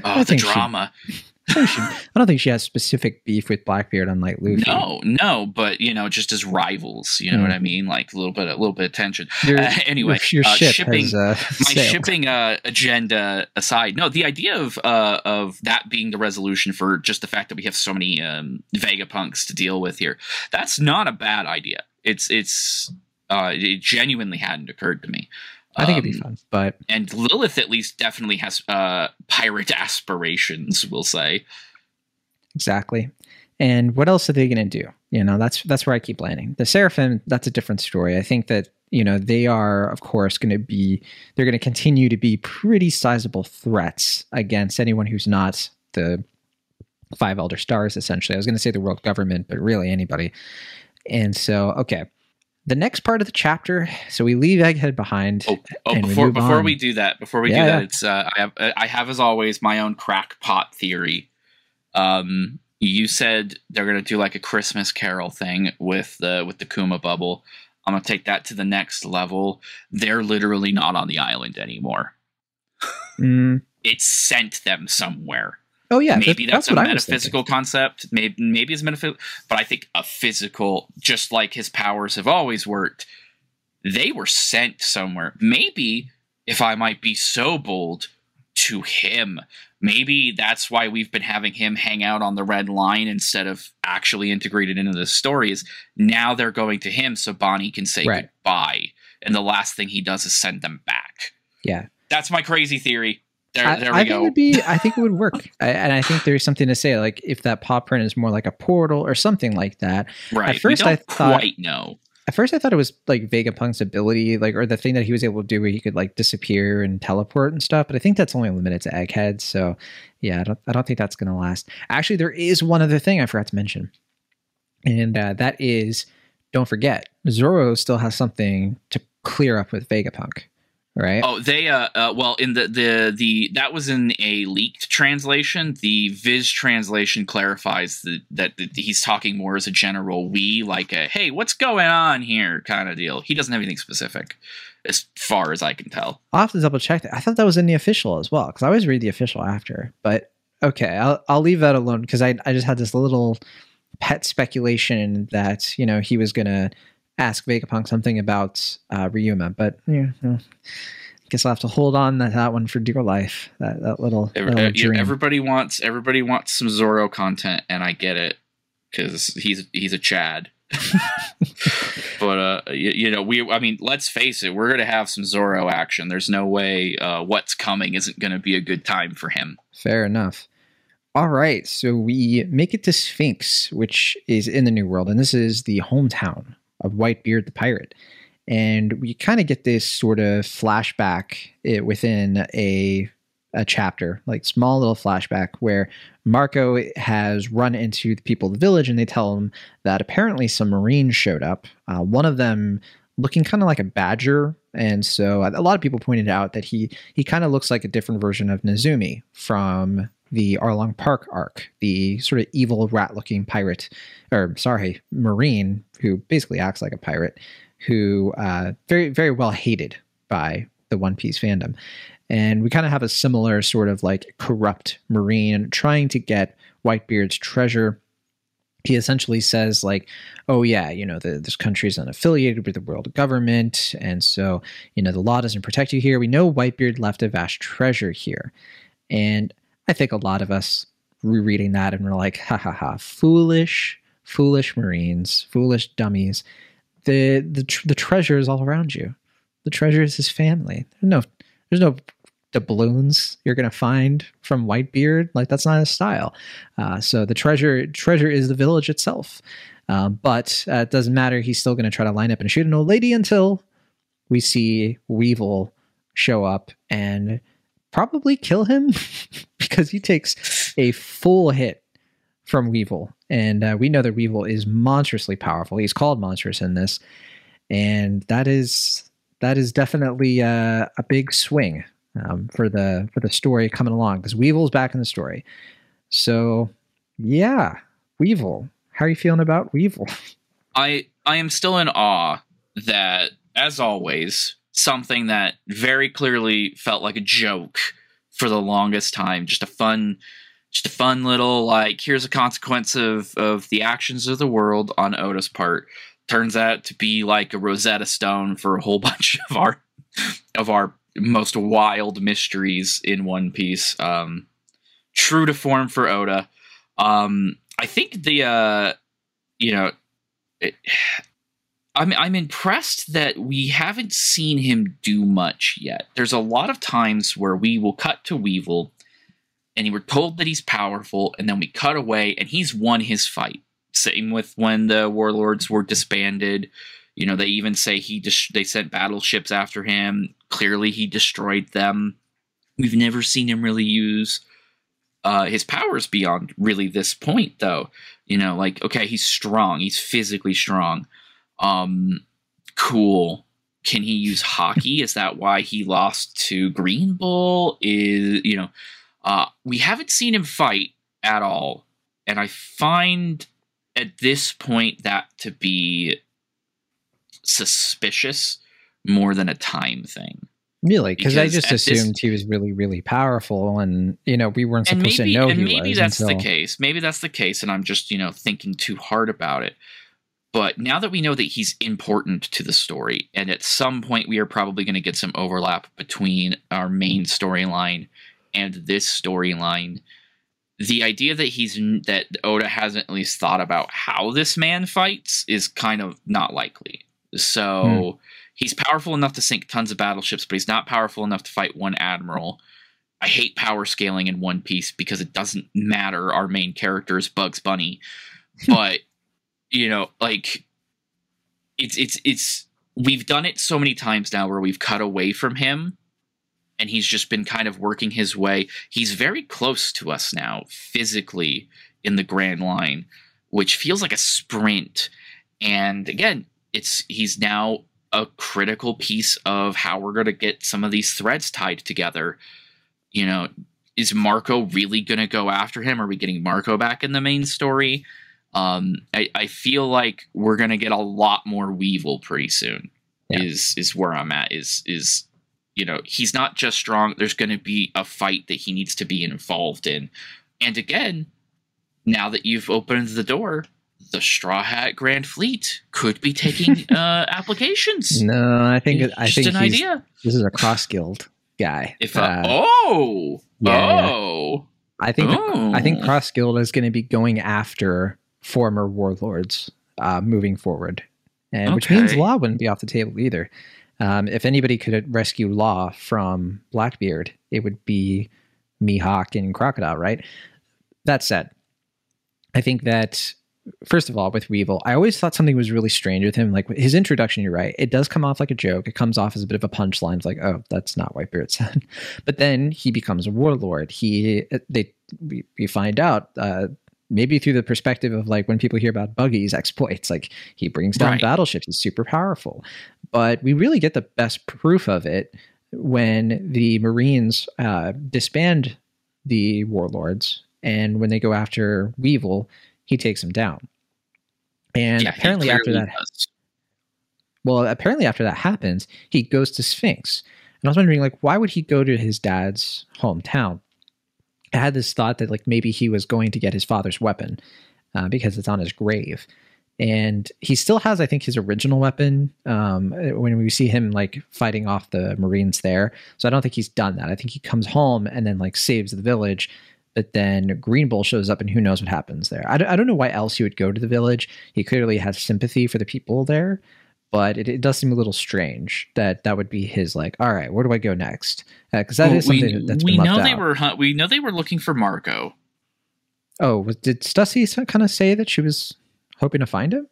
I Oh, the think she- drama. I she- I don't think she has specific beef with Blackbeard, unlike Luffy. No, no, but you know, just as rivals, you know Mm. what I mean? Like a little bit, a little bit of tension. Your, Uh, anyway, your, your uh, ship shipping. has uh, my sailed. shipping uh, agenda aside, no, the idea of uh, of that being the resolution for just the fact that we have so many um, Vegapunks to deal with here, that's not a bad idea. It's it's uh, it genuinely hadn't occurred to me. I think it'd be Um, fun, but And Lilith at least definitely has uh, pirate aspirations. We'll say. exactly. And what else are they going to do? You know, that's that's where I keep landing. The Seraphim, that's a different story. I think that you know they are, of course, going to be they're going to continue to be pretty sizable threats against anyone who's not the five elder stars. Essentially, I was going to say the world government, but really anybody. And so, okay, the next part of the chapter. So we leave Egghead behind. Oh, oh And we before before on. we do that, before we Yeah, do that, yeah. it's uh, I have I have as always my own crackpot theory. Um, you said they're gonna do like a Christmas Carol thing with the with the Kuma bubble. I'm gonna take that to the next level. They're literally not on the island anymore. Mm, It sent them somewhere. Oh yeah, maybe that's, a what I metaphysical concept. Maybe maybe it's metaphysical, but I think a physical, just like his powers have always worked. They were sent somewhere. Maybe, if I might be so bold, to him. Maybe that's why we've been having him hang out on the red line instead of actually integrated into the stories. Now they're going to him so Bonnie can say Right. goodbye. And the last thing he does is send them back. Yeah. That's my crazy theory. There, I, there we I go. think it would be. I think it would work, I, and I think there's something to say. Like if that paw print is more like a portal or something like that. right. At first I thought- quite know. At first, I thought it was like Vegapunk's ability, like or the thing that he was able to do where he could like disappear and teleport and stuff. But I think that's only limited to Egghead. So yeah, I don't. I don't think that's going to last. Actually, there is one other thing I forgot to mention, and uh, that is, don't forget, Zoro still has something to clear up with Vegapunk, right? Oh, they uh, uh well in the the the that was in a leaked translation. The Viz translation clarifies that that, that he's talking more as a general we, like a hey, what's going on here kind of deal. He doesn't have anything specific, as far as I can tell. I'll have to double check that. I thought that was in the official as well because I always read the official after. But okay, I'll I'll leave that alone because I I just had this little pet speculation that you know he was gonna ask Vegapunk something about uh, Ryuma, but yeah, I guess I'll have to hold on to that one for dear life. That that little, Every- little uh, dream. everybody wants everybody wants some Zoro content, and I get it because he's he's a Chad. but uh, you, you know, we I mean, let's face it, we're gonna have some Zoro action. There's no way uh, what's coming isn't gonna be a good time for him. Fair enough. All right, so we make it to Sphinx, which is in the New World, and this is the hometown of Whitebeard the pirate. And we kind of get this sort of flashback eh, within a a chapter, like small little flashback where Marco has run into the people of the village, and they tell him that apparently some Marines showed up. Uh, one of them looking kind of like a badger, and so a lot of people pointed out that he he kind of looks like a different version of Nezumi from the Arlong Park arc, the sort of evil rat-looking pirate, or sorry, marine who basically acts like a pirate, who uh, very very well hated by the One Piece fandom, and we kind of have a similar sort of like corrupt marine trying to get Whitebeard's treasure. He essentially says like, "Oh yeah, you know the, this country is unaffiliated with the world government, and so you know the law doesn't protect you here. We know Whitebeard left a vast treasure here, and I think a lot of us rereading that and we're like, ha ha ha, foolish, foolish Marines, foolish dummies. The the tr- the treasure is all around you. The treasure is his family. There's no there's no doubloons you're gonna find from Whitebeard. Like that's not his style. Uh, so the treasure treasure is the village itself. Um, but uh, it doesn't matter. He's still gonna try to line up and shoot an old lady until we see Weevil show up and probably kill him because he takes a full hit from Weevil. And uh, we know that Weevil is monstrously powerful. He's called monstrous in this. And that is that is definitely uh, a big swing um, for the for the story coming along because Weevil's back in the story. So yeah, Weevil. How are you feeling about Weevil? I I am still in awe that, as always, something that very clearly felt like a joke for the longest time, just a fun, just a fun little like here's a consequence of of the actions of the world on Oda's part, turns out to be like a Rosetta Stone for a whole bunch of our of our most wild mysteries in One Piece. Um, true to form for Oda. Um, I think the uh, you know. It, I'm I'm impressed that we haven't seen him do much yet. There's a lot of times where we will cut to Weevil and we're told that he's powerful, and then we cut away and he's won his fight. Same with when the warlords were disbanded. You know, they even say he dis- they sent battleships after him. Clearly, he destroyed them. We've never seen him really use uh, his powers beyond really this point, though. You know, like okay, he's strong. He's physically strong. Um, cool. Can he use Haki? Is that why he lost to Green Bull? Is you know, uh, we haven't seen him fight at all, and I find at this point that to be suspicious more than a time thing. Really? Because I just at this- assumed he was really, really powerful, and you know we weren't supposed maybe to know and maybe that's until the case. Maybe that's the case, and I'm just you know thinking too hard about it. But now that we know that he's important to the story, and at some point we are probably going to get some overlap between our main storyline and this storyline. The idea that he's that Oda hasn't at least thought about how this man fights is kind of not likely. So hmm. he's powerful enough to sink tons of battleships, but he's not powerful enough to fight one admiral. I hate power scaling in One Piece because it doesn't matter. Our main character is Bugs Bunny, but you know, like it's it's it's we've done it so many times now where we've cut away from him and he's just been kind of working his way. He's very close to us now physically in the Grand Line, which feels like a sprint. And again, it's he's now a critical piece of how we're going to get some of these threads tied together. You know, is Marco really going to go after him? Are we getting Marco back in the main story? Um, I, I feel like we're going to get a lot more Weevil pretty soon. Yeah. Is is where I'm at. Is is you know he's not just strong. There's going to be a fight that he needs to be involved in. And again, now that you've opened the door, the Straw Hat Grand Fleet could be taking uh, applications. No, I think I Just think an idea. this is a cross guild guy. If uh, Uh, oh yeah, yeah. oh I think oh. I think cross guild is going to be going after former warlords uh, moving forward, and which means law wouldn't be off the table either. Um, if anybody could rescue Law from Blackbeard, it would be Mihawk and Crocodile, right? That said, I think that first of all, with Weevil, I always thought something was really strange with him. Like his introduction, you're right. It does come off like a joke. It comes off as a bit of a punchline. It's like, oh, that's not Whitebeard's said. but then he becomes a warlord. He they we, we find out uh, maybe through the perspective of like when people hear about Buggy's exploits, like he brings down Right. battleships. He's super powerful. But we really get the best proof of it when the Marines uh, disband the warlords, and when they go after Weevil, he takes him down. And Yeah, apparently, after that, does. well, apparently after that happens, he goes to Sphinx. And I was wondering, like, why would he go to his dad's hometown? I had this thought that, like, maybe he was going to get his father's weapon uh, because it's on his grave. And he still has, I think, his original weapon um, when we see him, like, fighting off the Marines there. So I don't think he's done that. I think he comes home and then, like, saves the village. But then Green Bull shows up and who knows what happens there. I don't, I don't know why else he would go to the village. He clearly has sympathy for the people there but it, it does seem a little strange that that would be his like all right where do i go next because that Well, is something we, that- that's we know they out. were we know they were looking for Marco. oh was, did stussy kind of say that she was hoping to find him?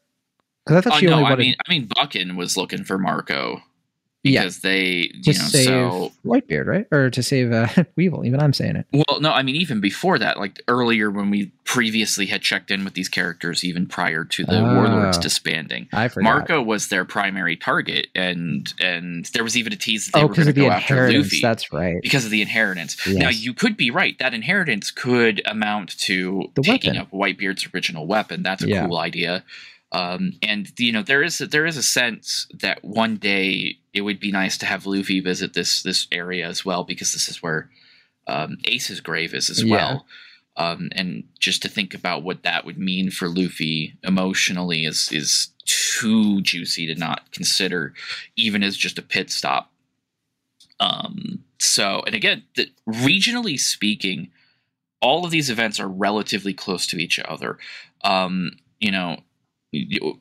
Because i thought Uh, she no, only I mean I mean Buckin was looking for Marco Yeah. because they to know save so whitebeard right or to save uh, weevil even i'm saying it Well, no, I mean even before that, like earlier when we previously had checked in with these characters, even prior to the Oh. warlords disbanding, i forgot Marco was their primary target, and and there was even a tease that they oh were going to go after Luffy that's right because of the inheritance. Now you could be right; that inheritance could amount to The taking weapon. up Whitebeard's original weapon. That's a Yeah. cool idea. Um, and you know there is there is a sense that one day it would be nice to have Luffy visit this this area as well because this is where um, Ace's grave is as Yeah. well. Um, and just to think about what that would mean for Luffy emotionally is is too juicy to not consider, even as just a pit stop. Um, so, and again, the, regionally speaking, all of these events are relatively close to each other. Um, you know,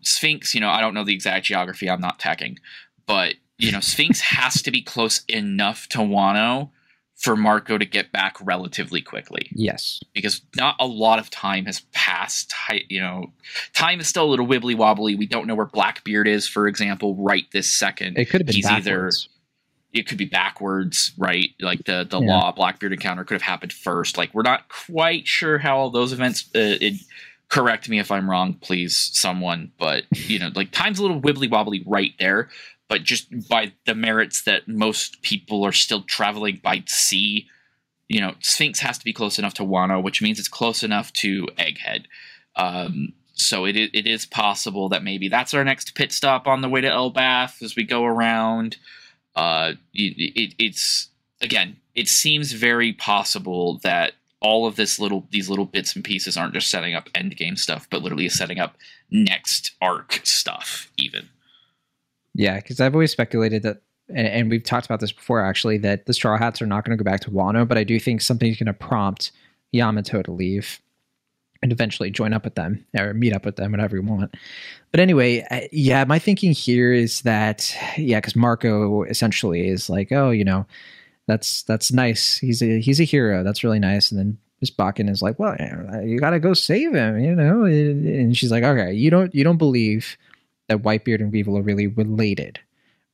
Sphinx. You know, I don't know the exact geography. I'm not tacking, but you know, Sphinx has to be close enough to Wano for Marco to get back relatively quickly yes because not a lot of time has passed. You know, time is still a little wibbly wobbly. We don't know where Blackbeard is, for example, right this second. it could have been He's either- backwards. it could be backwards, right? Like the the Yeah. law Blackbeard encounter could have happened first. Like we're not quite sure how all those events. Uh, it, correct me if I'm wrong, please, someone. But you know, like time's a little wibbly wobbly right there. But just by the merits that most people are still traveling by sea, you know, Sphinx has to be close enough to Wano, which means it's close enough to Egghead. Um, so it it is possible that maybe that's our next pit stop on the way to Elbaph as we go around. Uh, it, it, it's again, it seems very possible that all of this little these little bits and pieces aren't just setting up end game stuff, but literally setting up next arc stuff. Even Yeah, because I've always speculated that, and, and we've talked about this before actually, that the Straw Hats are not going to go back to Wano, but I do think something's going to prompt Yamato to leave and eventually join up with them or meet up with them, whatever you want. But anyway, I- yeah, my thinking here is that, yeah, because Marco essentially is like, oh, you know, that's that's nice. He's a he's a hero. That's really nice. And then Miss Bakkin is like, well, you got to go save him, you know. And she's like, okay, you don't you don't believe that Whitebeard and Weevil are really related,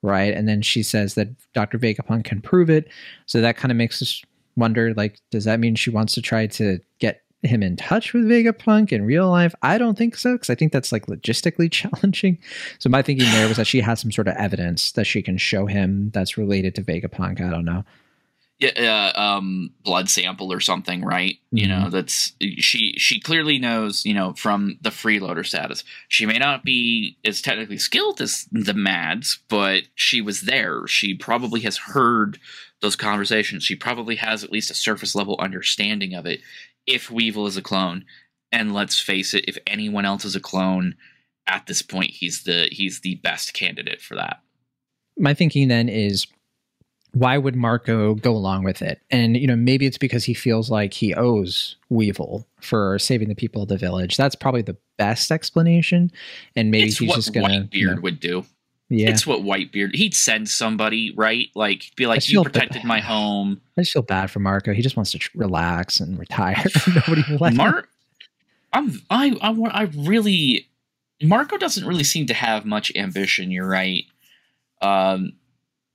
right? And then she says that Dr. Vegapunk can prove it. So that kind of makes us wonder, like, does that mean she wants to try to get him in touch with Vegapunk in real life? I don't think so, because I think that's like logistically challenging. So my thinking there was that she has some sort of evidence that she can show him that's related to Vegapunk. I don't know. Yeah, uh, um, blood sample or something, right? You know, that's she. She clearly knows, you know, from the freeloader status. She may not be as technically skilled as the Mads, but she was there. She probably has heard those conversations. She probably has at least a surface level understanding of it. If Weevil is a clone, And let's face it, if anyone else is a clone, at this point he's the he's the best candidate for that. My thinking then is why would Marco go along with it? And you know, maybe it's because he feels like he owes Weevil for saving the people of the village. That's probably the best explanation. And maybe it's he's just gonna Whitebeard you know, would do. yeah. It's what Whitebeard he'd send somebody, right? Like be like, You protected my home. I just feel bad for Marco. He just wants to relax and retire. Nobody will. Mar I'm I, I wa- I really Marco doesn't really seem to have much ambition, you're right. Um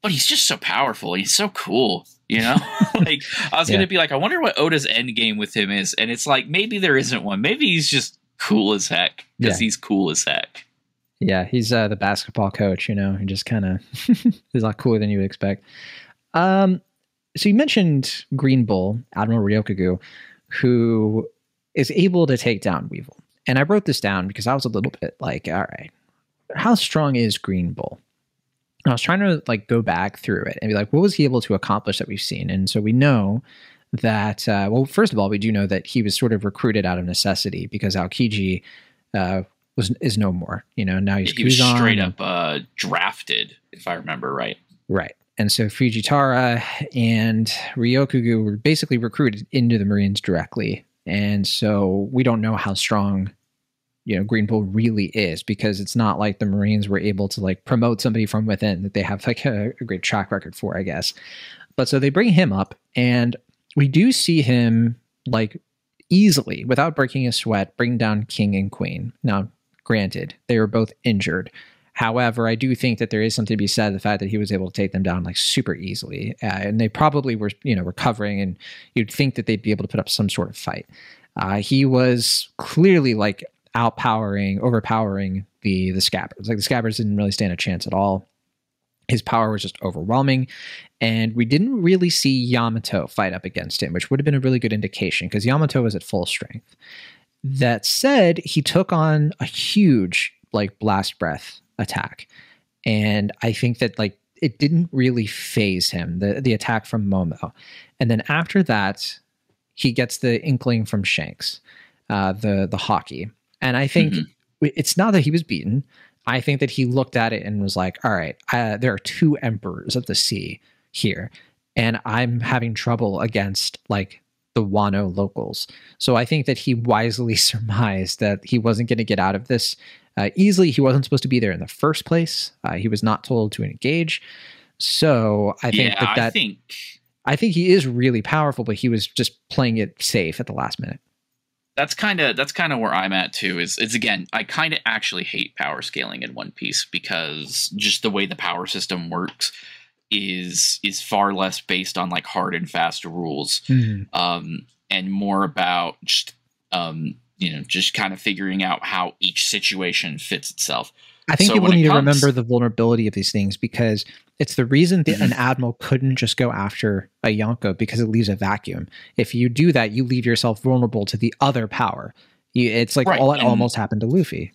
but he's just so powerful. He's so cool, you know? like I was Yeah. gonna be like, I wonder what Oda's end game with him is. And it's like maybe there isn't one. Maybe he's just cool as heck. Because Yeah. he's cool as heck. Yeah, he's uh, the basketball coach, you know, and just kind of is a lot cooler than you would expect. Um, so you mentioned Green Bull, Admiral Ryokugyu, who is able to take down Weevil. And I wrote this down because I was a little bit like, all right, how strong is Green Bull? I was trying to like go back through it and be like, what was he able to accomplish that we've seen? And so we know that, uh, well, first of all, we do know that he was sort of recruited out of necessity because Aokiji uh, was is no more. You know, now he's he was Kuzan straight up uh drafted, if I remember right. Right. And so Fujitora and Ryokugyu were basically recruited into the Marines directly. And so we don't know how strong, you know, Green Bull really is because it's not like the Marines were able to like promote somebody from within that they have like a, a great track record for, I guess. But so they bring him up and we do see him like easily, without breaking a sweat, bring down King and Queen. Now, granted, they were both injured. However, I do think that there is something to be said the fact that he was able to take them down like super easily, uh, and they probably were, you know, recovering, and you'd think that they'd be able to put up some sort of fight. Uh, he was clearly like outpowering, overpowering the the Scabbards. Like the Scabbards didn't really stand a chance at all. His power was just overwhelming, and we didn't really see Yamato fight up against him, which would have been a really good indication because Yamato was at full strength. That said, he took on a huge like blast breath attack, and I think that like it didn't really faze him the the attack from Momo, and then after that, he gets the inkling from Shanks, uh, the the Haki, and I think Mhm. it's not that he was beaten. I think that he looked at it and was like, "All right, uh, there are two emperors of the sea here, and I'm having trouble against like the Wano locals." So I think that he wisely surmised that he wasn't going to get out of this uh, easily. He wasn't supposed to be there in the first place. Uh, he was not told to engage. So I think yeah, that, that I think I think he is really powerful, but he was just playing it safe at the last minute. That's kind of that's kind of where I'm at too. Is is again, I kind of actually hate power scaling in One Piece because just the way the power system works is is far less based on like hard and fast rules, um, and more about just um, you know just kind of figuring out how each situation fits itself. I think So people need to remember the vulnerability of these things because it's the reason that an admiral couldn't just go after a Yonko because it leaves a vacuum. If you do that, you leave yourself vulnerable to the other power. You, it's like Right, all it almost happened to Luffy.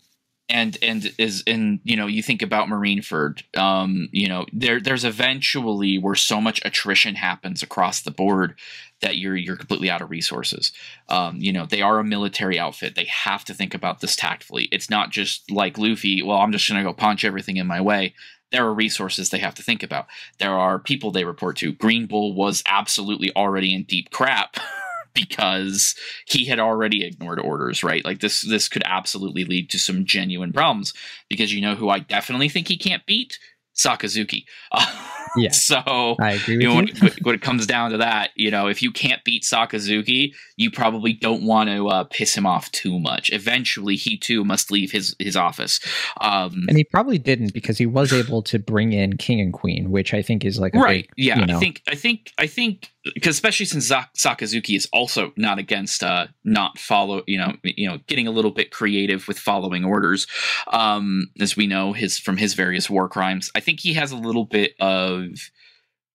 And and is in you know you think about marineford um you know there there's eventually where so much attrition happens across the board that you're you're completely out of resources. Um you know they are a military outfit. They have to think about this tactfully. It's not just like luffy well i'm just gonna go punch everything in my way. There are resources they have to think about. There are people they report to. Green bull was absolutely already in deep crap because he had already ignored orders, right? Like this this could absolutely lead to some genuine problems because you know who I definitely think he can't beat? Sakazuki. Uh, Yeah. So I agree with you know, when, when- when it comes down to that, you know, if you can't beat Sakazuki, you probably don't want to uh, piss him off too much. Eventually, he too must leave his his office. Um, and he probably didn't because he was able to bring in king and queen, which I think is like a right big, yeah you know, i think i think i think because especially since sakazuki is also not against uh not follow you know you know getting a little bit creative with following orders um as we know his from his various war crimes i think he has a little bit of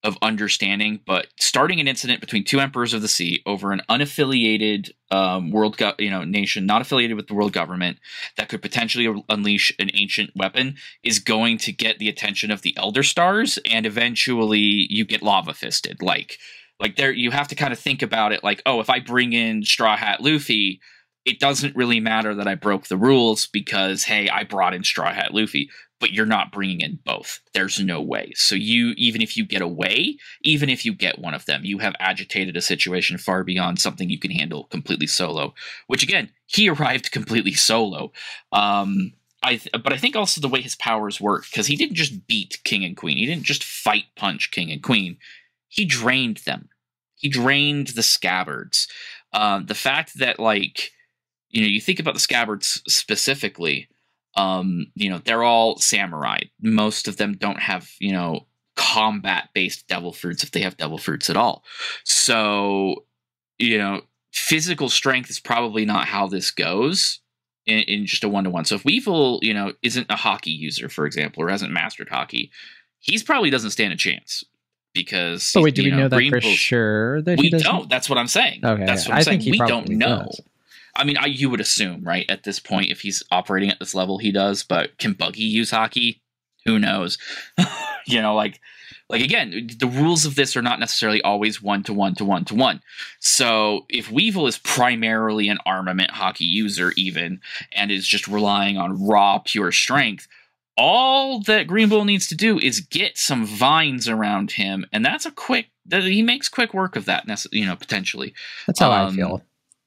of understanding but starting an incident between two emperors of the sea over an unaffiliated um world go- you know nation not affiliated with the world government that could potentially unleash an ancient weapon is going to get the attention of the elder stars and eventually you get lava fisted. Like like there you have to kind of think about it like oh if i bring in straw hat luffy it doesn't really matter that I broke the rules because hey, I brought in Straw Hat Luffy, but you're not bringing in both. There's no way. So you even if you get away, even if you get one of them, you have agitated a situation far beyond something you can handle completely solo. Which again, he arrived completely solo. Um I th- but I think also the way his powers work because he didn't just beat King and Queen. He didn't just fight punch King and Queen. He drained them. He drained the scabbards. Uh, the fact that like you know you think about the scabbards specifically um you know they're all samurai. Most of them don't have you know combat based devil fruits if they have devil fruits at all. So you know physical strength is probably not how this goes in, in just a one-to-one. So if weevil you know isn't a Haki user for example or hasn't mastered Haki, he's probably doesn't stand a chance because but wait do we you know, that for sure that we don't. That's what i'm saying. Okay, that's what i'm I saying. we don't know. does. I mean, I, you would assume, right, at this point, if he's operating at this level, he does. But can Buggy use Haki? Who knows? you know, like, like again, the rules of this are not necessarily always one to one to one to one. So if Weevil is primarily an armament Haki user, even and is just relying on raw pure strength, all that Green Bull needs to do is get some vines around him, and that's a quick. That he makes quick work of that. You know, potentially. that's how i um, feel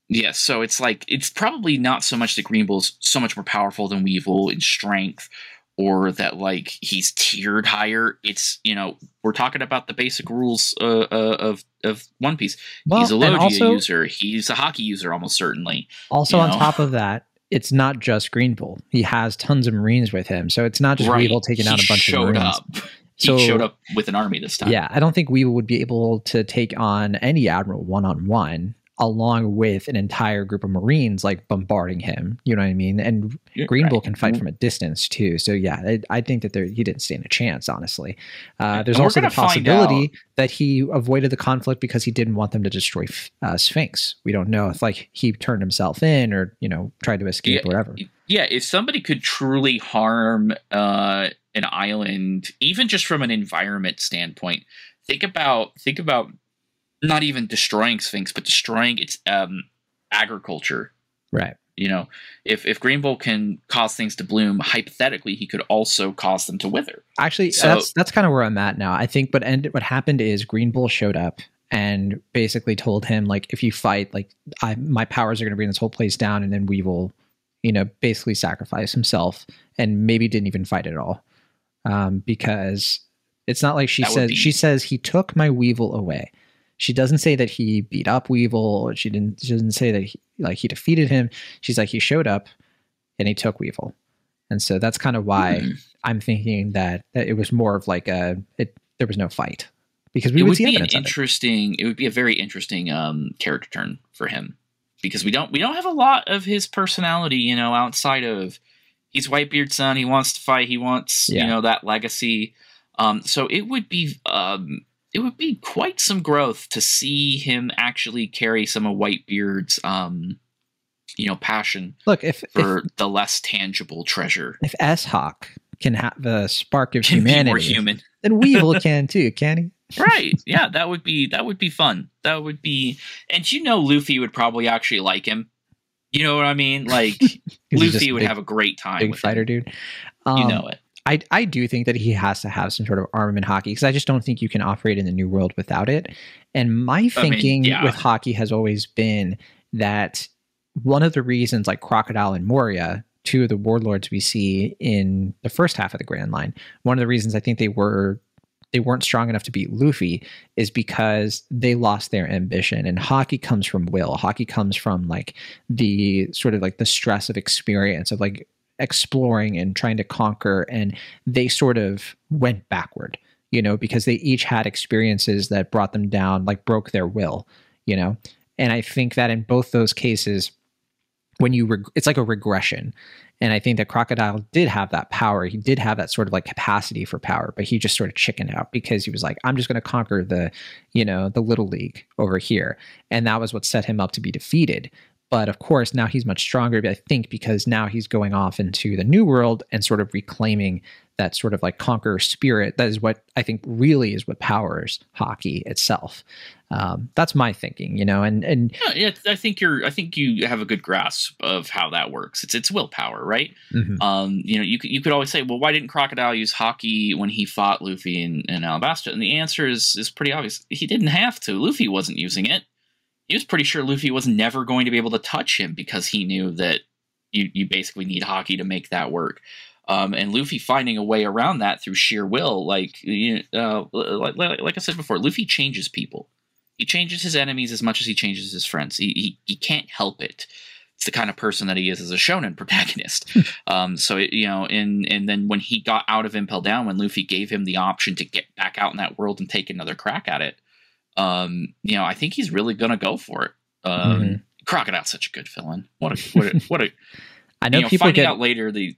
Yes, so it's like it's probably not so much that Green Bull's so much more powerful than Weevil in strength, or that like he's tiered higher. It's you know we're talking about the basic rules uh, uh, of of One Piece. well he's a Logia also user. He's a Haki user almost certainly. Also, on know? top of that, it's not just Green Bull. He has tons of Marines with him, so it's not just right. Weevil taking out a bunch of Marines. up. He So- showed up with an army this time. Yeah, I don't think Weevil would be able to take on any admiral one on one, along with an entire group of Marines like bombarding him. You know what I mean? And Bull right. can fight from a distance too. So yeah, I, I think that there, he didn't stand a chance. Honestly, uh, there's also the possibility that he avoided the conflict because he didn't want them to destroy uh, Sphinx. We don't know if like he turned himself in or you know tried to escape Yeah, or whatever. yeah, if somebody could truly harm uh, an island, even just from an environment standpoint, think about think about not even destroying Sphinx, but destroying its um, agriculture. Right. You know, if if Green Bull can cause things to bloom, hypothetically, he could also cause them to wither. Actually, So- that's that's kind of where I'm at now. I think what ended, what happened is Green Bull showed up and basically told him like, if you fight, like, I my powers are going to bring this whole place down, and then we will, you know, basically sacrifice himself, and maybe didn't even fight at all, um, because it's not like she says be- she says he took my Weevil away. She doesn't say that he beat up Weevil. She didn't. She doesn't say that he, like he defeated him. She's like he showed up, and he took Weevil, and so that's kind of why. Hmm. I'm thinking that, that it was more of like a it there was no fight because we it would, would see be an of it. interesting. It. would be a very interesting um, character turn for him because we don't we don't have a lot of his personality. You know, outside of he's Whitebeard's son. He wants to fight. He wants Yeah. you know that legacy. Um, so it would be um, it would be quite some growth to see him actually carry some of Whitebeard's um, you know passion Look, if if, for the less tangible treasure. if S Hawk can have a spark of Can humanity, more human. then Weevil can too, can he? right yeah that would be that would be fun that would be and you know luffy would probably actually like him you know what i mean like luffy would big- have a great time big with fighter him. dude. you Um, know it I I do think that he has to have some sort of armament Haki because I just don't think you can operate in the new world without it. And my thinking yeah. with Haki has always been that one of the reasons, like Crocodile and Moria, two of the warlords we see in the first half of the Grand Line, one of the reasons I think they were they weren't strong enough to beat Luffy is because they lost their ambition. And Haki comes from will. Haki comes from like the sort of like the stress of experience of like exploring and trying to conquer. And they sort of went backward, you know, because they each had experiences that brought them down, like broke their will, you know. And I think that in both those cases, when you reg- it's like a regression and i think that crocodile did have that power he did have that sort of like capacity for power but he just sort of chickened out because he was like i'm just going to conquer the you know the little league over here and that was what set him up to be defeated but of course, now he's much stronger, I think, because now he's going off into the new world and sort of reclaiming that sort of like conqueror spirit. That is what I think really is what powers Haki itself. Um, that's my thinking, you know, and and yeah, I think you're. I think you have a good grasp of how that works. It's it's willpower, right? Mm-hmm. Um, you know, you could you could always say, well, why didn't Crocodile use Haki when he fought Luffy in, in Alabasta? And the answer is is pretty obvious. He didn't have to. Luffy wasn't using it. He was pretty sure Luffy was never going to be able to touch him because he knew that you you basically need Haki to make that work. Um, and Luffy finding a way around that through sheer will, like uh, like, like I said before, Luffy changes people. He changes his enemies as much as he changes his friends. He he, he can't help it. It's the kind of person that he is as a shonen protagonist. Um, so it, you know, and and then when he got out of Impel Down, when Luffy gave him the option to get back out in that world and take another crack at it, um, you know, I think he's really gonna go for it. Um, mm-hmm. Crocodile's such a good villain. What a what a, what a I know, you know people get out later the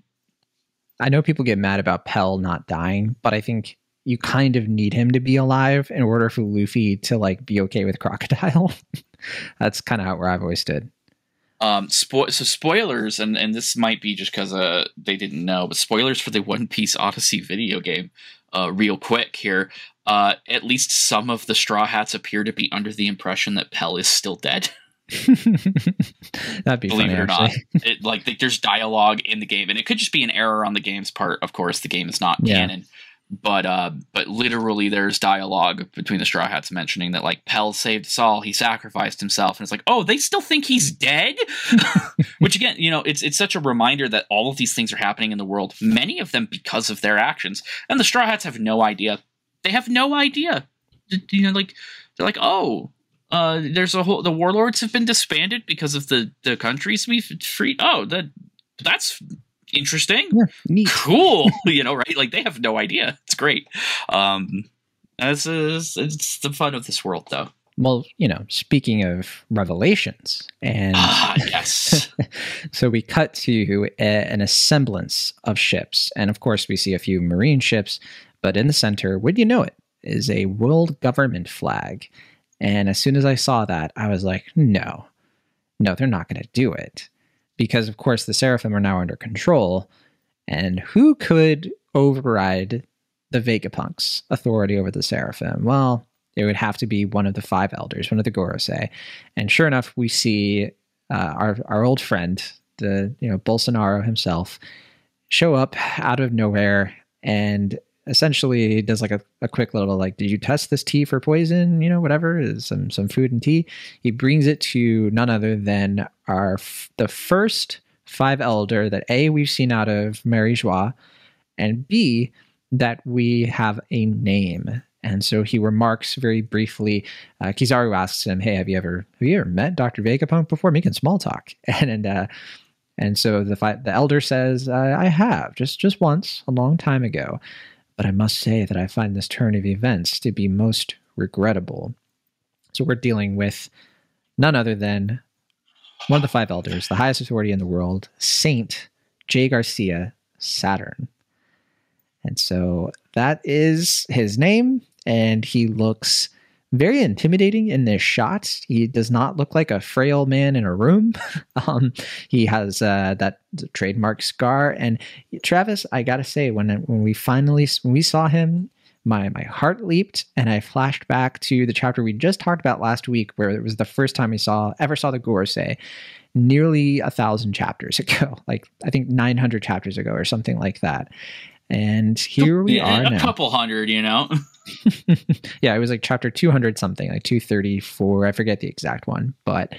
I know people get mad about Pell not dying, but I think you kind of need him to be alive in order for Luffy to like be okay with Crocodile. That's kind of where I've always stood. Um, spo- so spoilers, and and this might be just because uh they didn't know, but spoilers for the One Piece Odyssey video game. Uh, real quick here. Uh, at least some of the Straw Hats appear to be under the impression that Pell is still dead. That'd be believe funny, it or not. It, like, there's dialogue in the game, and it could just be an error on the game's part. Of course, the game is not yeah. canon, but uh, but literally, there's dialogue between the Straw Hats mentioning that like Pell saved us all. He sacrificed himself, and it's like, oh, they still think he's dead. Which again, you know, it's it's such a reminder that all of these things are happening in the world. Many of them because of their actions, and the Straw Hats have no idea. They have no idea. You know, like they're like, oh, uh, there's a whole the warlords have been disbanded because of the the countries we've freed. Oh, that that's interesting. Yeah, cool. you know, right? Like they have no idea. It's great. Um, it's, it's, it's the fun of this world, though. Well, you know, speaking of revelations, and ah, yes. so we cut to an assemblance of ships, and of course, we see a few marine ships, but in the center, would you know it, is a world government flag. And as soon as I saw that, I was like, no, no, they're not going to do it. Because, of course, the Seraphim are now under control. And who could override the Vegapunk's authority over the Seraphim? Well, it would have to be one of the five elders, one of the Gorosei. And sure enough, we see uh, our, our old friend, the you know Borsalino himself, show up out of nowhere and essentially he does like a, a quick little like did you test this tea for poison you know whatever is some some food and tea he brings it to none other than our the first five elder that a we've seen out of Mary Geoise, and b that we have a name and so he remarks very briefly. Uh, Kizaru asks him, "Hey, have you ever have you ever met Doctor Vegapunk before?" Making small talk, and and uh, and so the the elder says, "I have just just once, a long time ago." But I must say that I find this turn of events to be most regrettable. So we're dealing with none other than one of the five elders, the highest authority in the world, Saint Jaygarcia Saturn. And so that is his name, and he looks very intimidating in this shot. He does not look like a frail man in a room. um, he has uh, that trademark scar. And Travis, I gotta say, when when we finally when we saw him, my my heart leaped, and I flashed back to the chapter we just talked about last week, where it was the first time we saw ever saw the Gorosei, nearly a thousand chapters ago, like I think nine hundred chapters ago or something like that. And here we yeah, are a now. couple hundred, you know. yeah, it was like chapter 200 something, like 234. I forget the exact one, but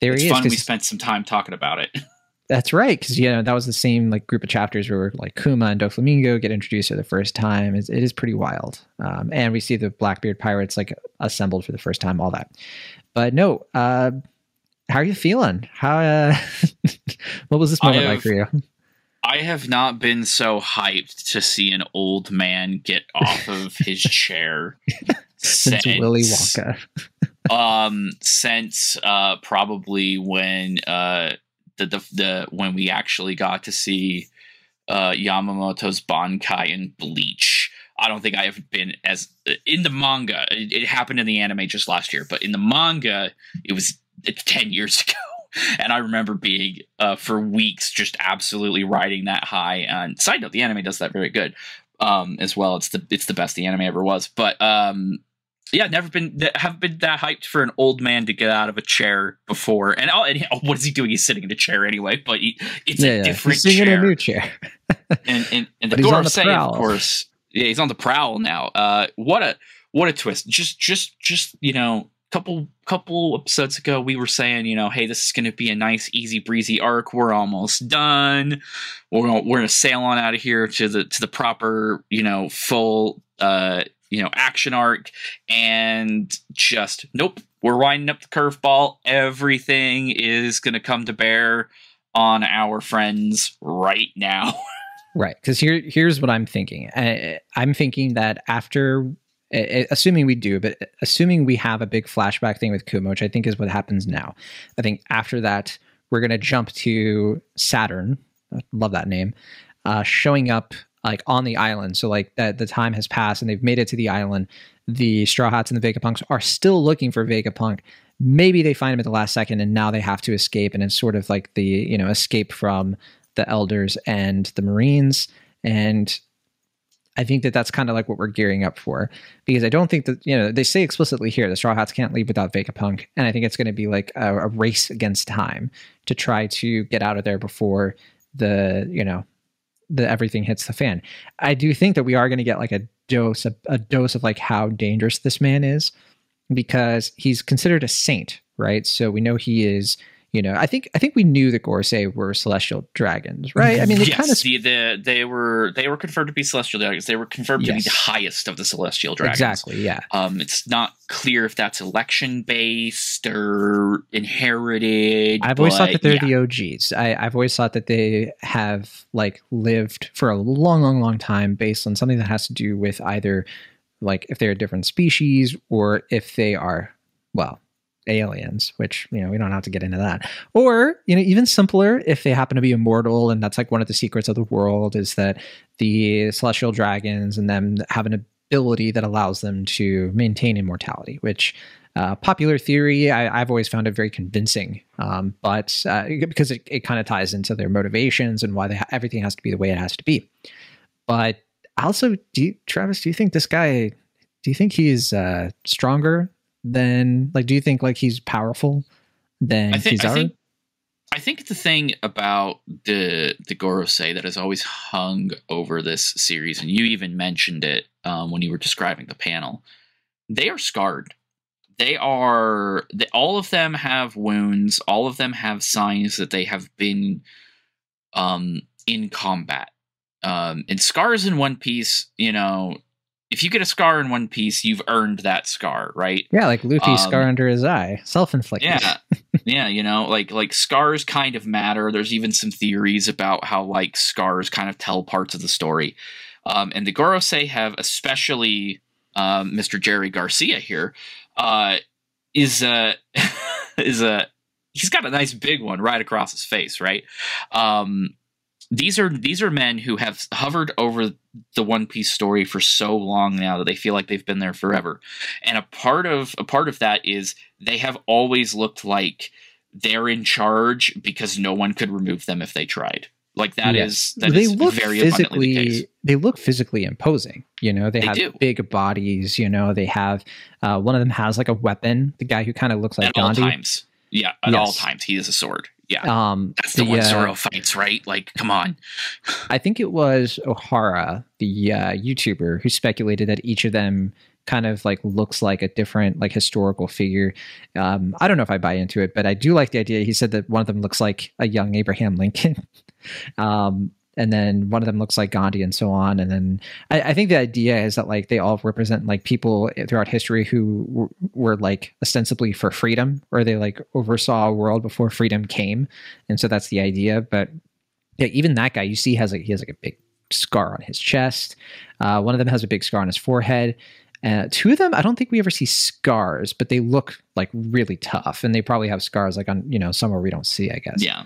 there it's he is. Fun. We spent some time talking about it. That's right, because you know that was the same like group of chapters where like Kuma and Doflamingo get introduced for the first time. It's, it is pretty wild, um, and we see the Blackbeard pirates like assembled for the first time. All that, but no. Uh, how are you feeling? How? Uh, what was this moment have, like for you? I have not been so hyped to see an old man get off of his chair since, since Willy Wonka. um, since uh, probably when uh, the, the the when we actually got to see uh, Yamamoto's Bankai and Bleach. I don't think I have been as in the manga. It, it, happened in the anime just last year, but in the manga, it was it's ten years ago. And I remember being uh, for weeks just absolutely riding that high. And side note, the anime does that very good um, as well. It's the it's the best the anime ever was. But um, yeah, never been have been that hyped for an old man to get out of a chair before. And, oh, and oh, what is he doing? He's sitting in a chair anyway. But he, it's Yeah, a yeah. different He's sitting chair. in a new chair. and and, and the But he's on the prowl. of course, yeah, he's on the prowl now. Uh, what a what a twist! Just just just you know, couple couple episodes ago, we were saying, you know, hey, this is going to be a nice, easy breezy arc. We're almost done. We're gonna, we're going to sail on out of here to the to the proper, you know, full, uh, you know, action arc, and just nope. We're winding up the curveball. Everything is going to come to bear on our friends right now. Right, because here here's what I'm thinking. I, I'm thinking that after, assuming we do, but assuming we have a big flashback thing with Kuma, which I think is what happens now. I think after that we're gonna jump to Saturn. I love that name. Uh, showing up like on the island, so like that the time has passed and they've made it to the island. The Straw Hats and the Vegapunks are still looking for Vegapunk. Maybe they find him at the last second, and now they have to escape, and it's sort of like the you know escape from the elders and the marines and i think that that's kind of like what we're gearing up for because i don't think that you know they say explicitly here the straw hats can't leave without vegapunk and i think it's going to be like a, a race against time to try to get out of there before the you know the everything hits the fan. I do think that we are going to get like a dose a, a dose of like how dangerous this man is because he's considered a saint right? So we know he is you know i think i think we knew that Gorosei were celestial dragons right i mean they yes, kind of the, the, they were they were confirmed to be celestial dragons. They were confirmed to be the highest of the celestial dragons. exactly yeah Um, it's not clear if that's election based or inherited. I've always thought that they're yeah. the OGs. I, I've always thought that they have like lived for a long, long, long time based on something that has to do with either like if they're a different species or if they are, well, aliens, which, you know, we don't have to get into that. Or, you know, even simpler, if they happen to be immortal, and that's like one of the secrets of the world is that the celestial dragons and them have an ability that allows them to maintain immortality, which uh, popular theory, I, I've always found it very convincing, um, but uh, because it, it kind of ties into their motivations and why they ha- everything has to be the way it has to be. But also, do you, Travis? Do you think this guy? Do you think he's uh, stronger than like? Do you think like he's powerful than I think, I think I think the thing about the the Gorosei that has always hung over this series, and you even mentioned it um, when you were describing the panel, they are scarred. They are they, all of them have wounds. All of them have signs that they have been um, in combat. Um, and scars in One Piece, you know, if you get a scar in One Piece, you've earned that scar, right? yeah, like Luffy's um, scar under his eye, self-inflicted. Yeah. yeah, you know, like like scars kind of matter. There's even some theories about how like scars kind of tell parts of the story. Um, and the Gorosei have especially um, Mr. Jerry Garcia here uh, is a is a he's got a nice big one right across his face, right? Um, these are these are men who have hovered over the One Piece story for so long now that they feel like they've been there forever. And a part of a part of that is they have always looked like they're in charge because no one could remove them if they tried. Like that is that they is look very abundantly the case. physically they look physically imposing you know they, They have do. big bodies you know they have uh, one of them has like a weapon the guy who kind of looks like at all times. Yeah, at all times he is a sword. Yeah. um That's the, one uh, Zoro fights, right? Like, come on. I think it was Ohara, the uh, YouTuber, who speculated that each of them kind of like looks like a different like historical figure. Um, I don't know if I buy into it, but I do like the idea. He said that one of them looks like a young Abraham Lincoln. um, and then one of them looks like Gandhi and so on. And then I, I think the idea is that like they all represent like people throughout history who were, were like ostensibly for freedom or they like oversaw a world before freedom came. And so that's the idea. But yeah, even that guy you see has like he has like a big scar on his chest. Uh, one of them has a big scar on his forehead. Uh, two of them, I don't think we ever see scars, but they look like really tough, and they probably have scars like on you know somewhere we don't see, I guess. Yeah.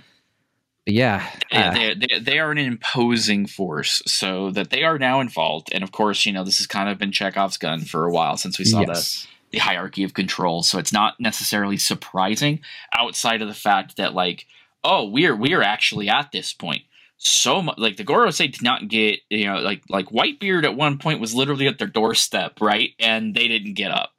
Yeah, uh, they, they, they are an imposing force, so that they are now involved. And of course, you know, this has kind of been Chekhov's gun for a while since we saw yes. the, the hierarchy of control. So it's not necessarily surprising outside of the fact that like, oh, we're we're actually at this point. So much like the Gorosei did not get you know like like Whitebeard at one point was literally at their doorstep, right? And they didn't get up.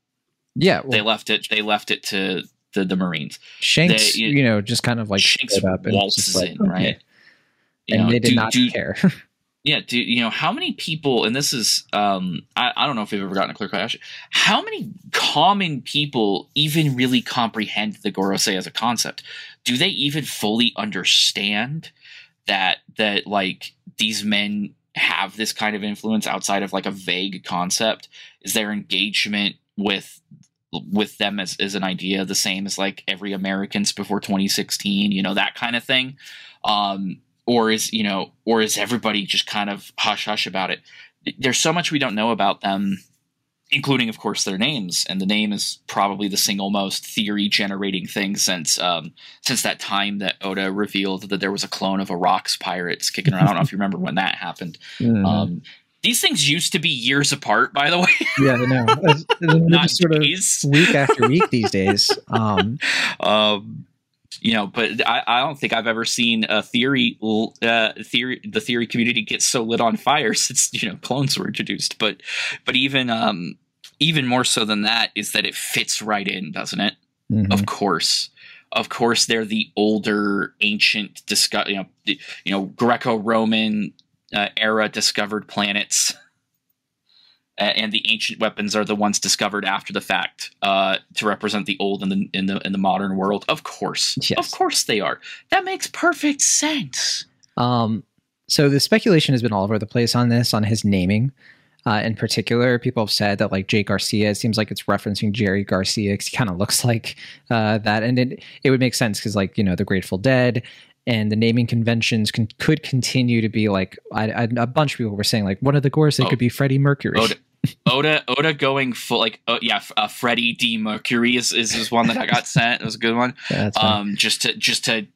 Yeah, well, They left it. They left it to the the Marines. Shanks, they- you know, just kind of like Shanks up and just waltzes like, in, right? okay. And know, they did do- not do- care. Yeah, do you know how many people? And this is, um, I, I don't know if we've ever gotten a clear question. How many common people even really comprehend the Gorosei as a concept? Do they even fully understand that that like these men have this kind of influence outside of like a vague concept? Is their engagement with with them as, as an idea the same as like every Americans before 2016? You know that kind of thing. Um, or is you know or is everybody just kind of hush hush about it there's so much we don't know about them including of course their names and the name is probably the single most theory generating thing since um since that time that oda revealed that there was a clone of a Rocks pirates kicking around i don't know if you remember when that happened Mhm. um these things used to be years apart by the way yeah, I know. It's- it's not just sort of week after week these days. Um, um you know but I, I don't think i've ever seen a theory uh theory the theory community get so lit on fire since you know clones were introduced but but even um even more so than that is that it fits right in doesn't it mhm. of course of course they're the older ancient disco- you know you know greco-roman uh, era discovered planets. And the ancient weapons are the ones discovered after the fact uh, to represent the old in the in the in the modern world. Of course. Yes. of course they are. That makes perfect sense. Um, so the speculation has been all over the place on this, on his naming. Uh, in particular, people have said that like Jay Garcia, it seems like it's referencing Jerry Garcia because he kind of looks like uh, that, and it it would make sense because like you know the Grateful Dead and the naming conventions can, could continue to be like I, I, a bunch of people were saying like one of the Gorosei Oh. could be Freddie Mercury. Oda, Oda, Oda going full like oh yeah, uh, Freddie D Mercury is, is is one that I got sent. It was a good one. Yeah, um, just to just to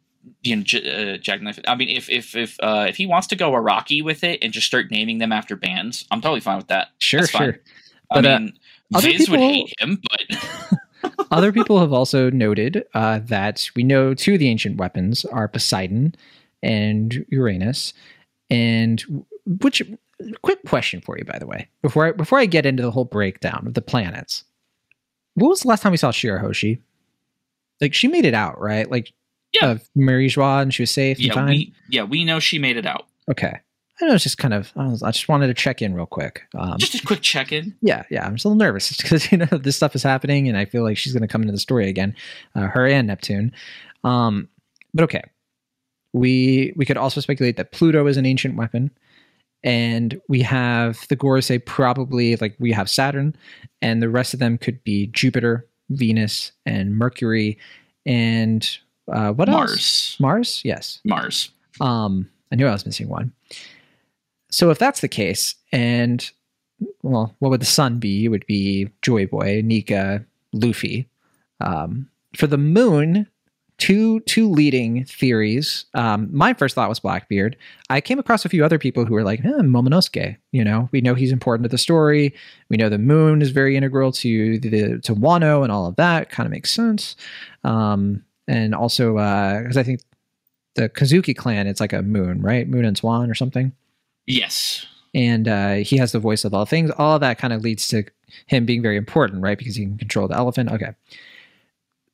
you know j- uh, jackknife. I mean, if if if uh, if he wants to go Iraqi with it and just start naming them after bands, I'm totally fine with that. sure, that's fine. sure. I But, uh, mean, other Viz would hate him, but Other people have also noted uh, that we know two of the ancient weapons are Poseidon and Uranus. And which quick question for you, by the way, before I, before I get into the whole breakdown of the planets, what was the last time we saw Shirahoshi? Like she made it out, right? Like Yeah. of Marie Joie and she was safe and yeah, fine. we yeah we know she made it out. okay. I know it's just kind of I, was, I just wanted to check in real quick. Um, Just a quick check in. yeah, yeah, I'm just a little nervous because you know this stuff is happening, and I feel like she's going to come into the story again, uh, her and Neptune. Um, but okay, we we could also speculate that Pluto is an ancient weapon, and we have the Gorosei probably like we have Saturn, and the rest of them could be Jupiter, Venus, and Mercury, and uh, what else? Mars, Mars, yes. Mars. Um, I knew I was missing one. So if that's the case, and well, what would the sun be? It would be Joy Boy, Nika, Luffy. Um, for the moon, two two leading theories. Um, my first thought was Blackbeard. I came across a few other people who were like, eh, Momonosuke. You know, we know he's important to the story. We know the moon is very integral to the to Wano and all of that. Kind of makes sense. Um, and also because I think the Kozuki clan, it's like a moon, right? Moon and Swan or something. Yes. And uh, he has the voice of all things. All that kind of leads to him being very important, right? Because he can control the elephant. Okay.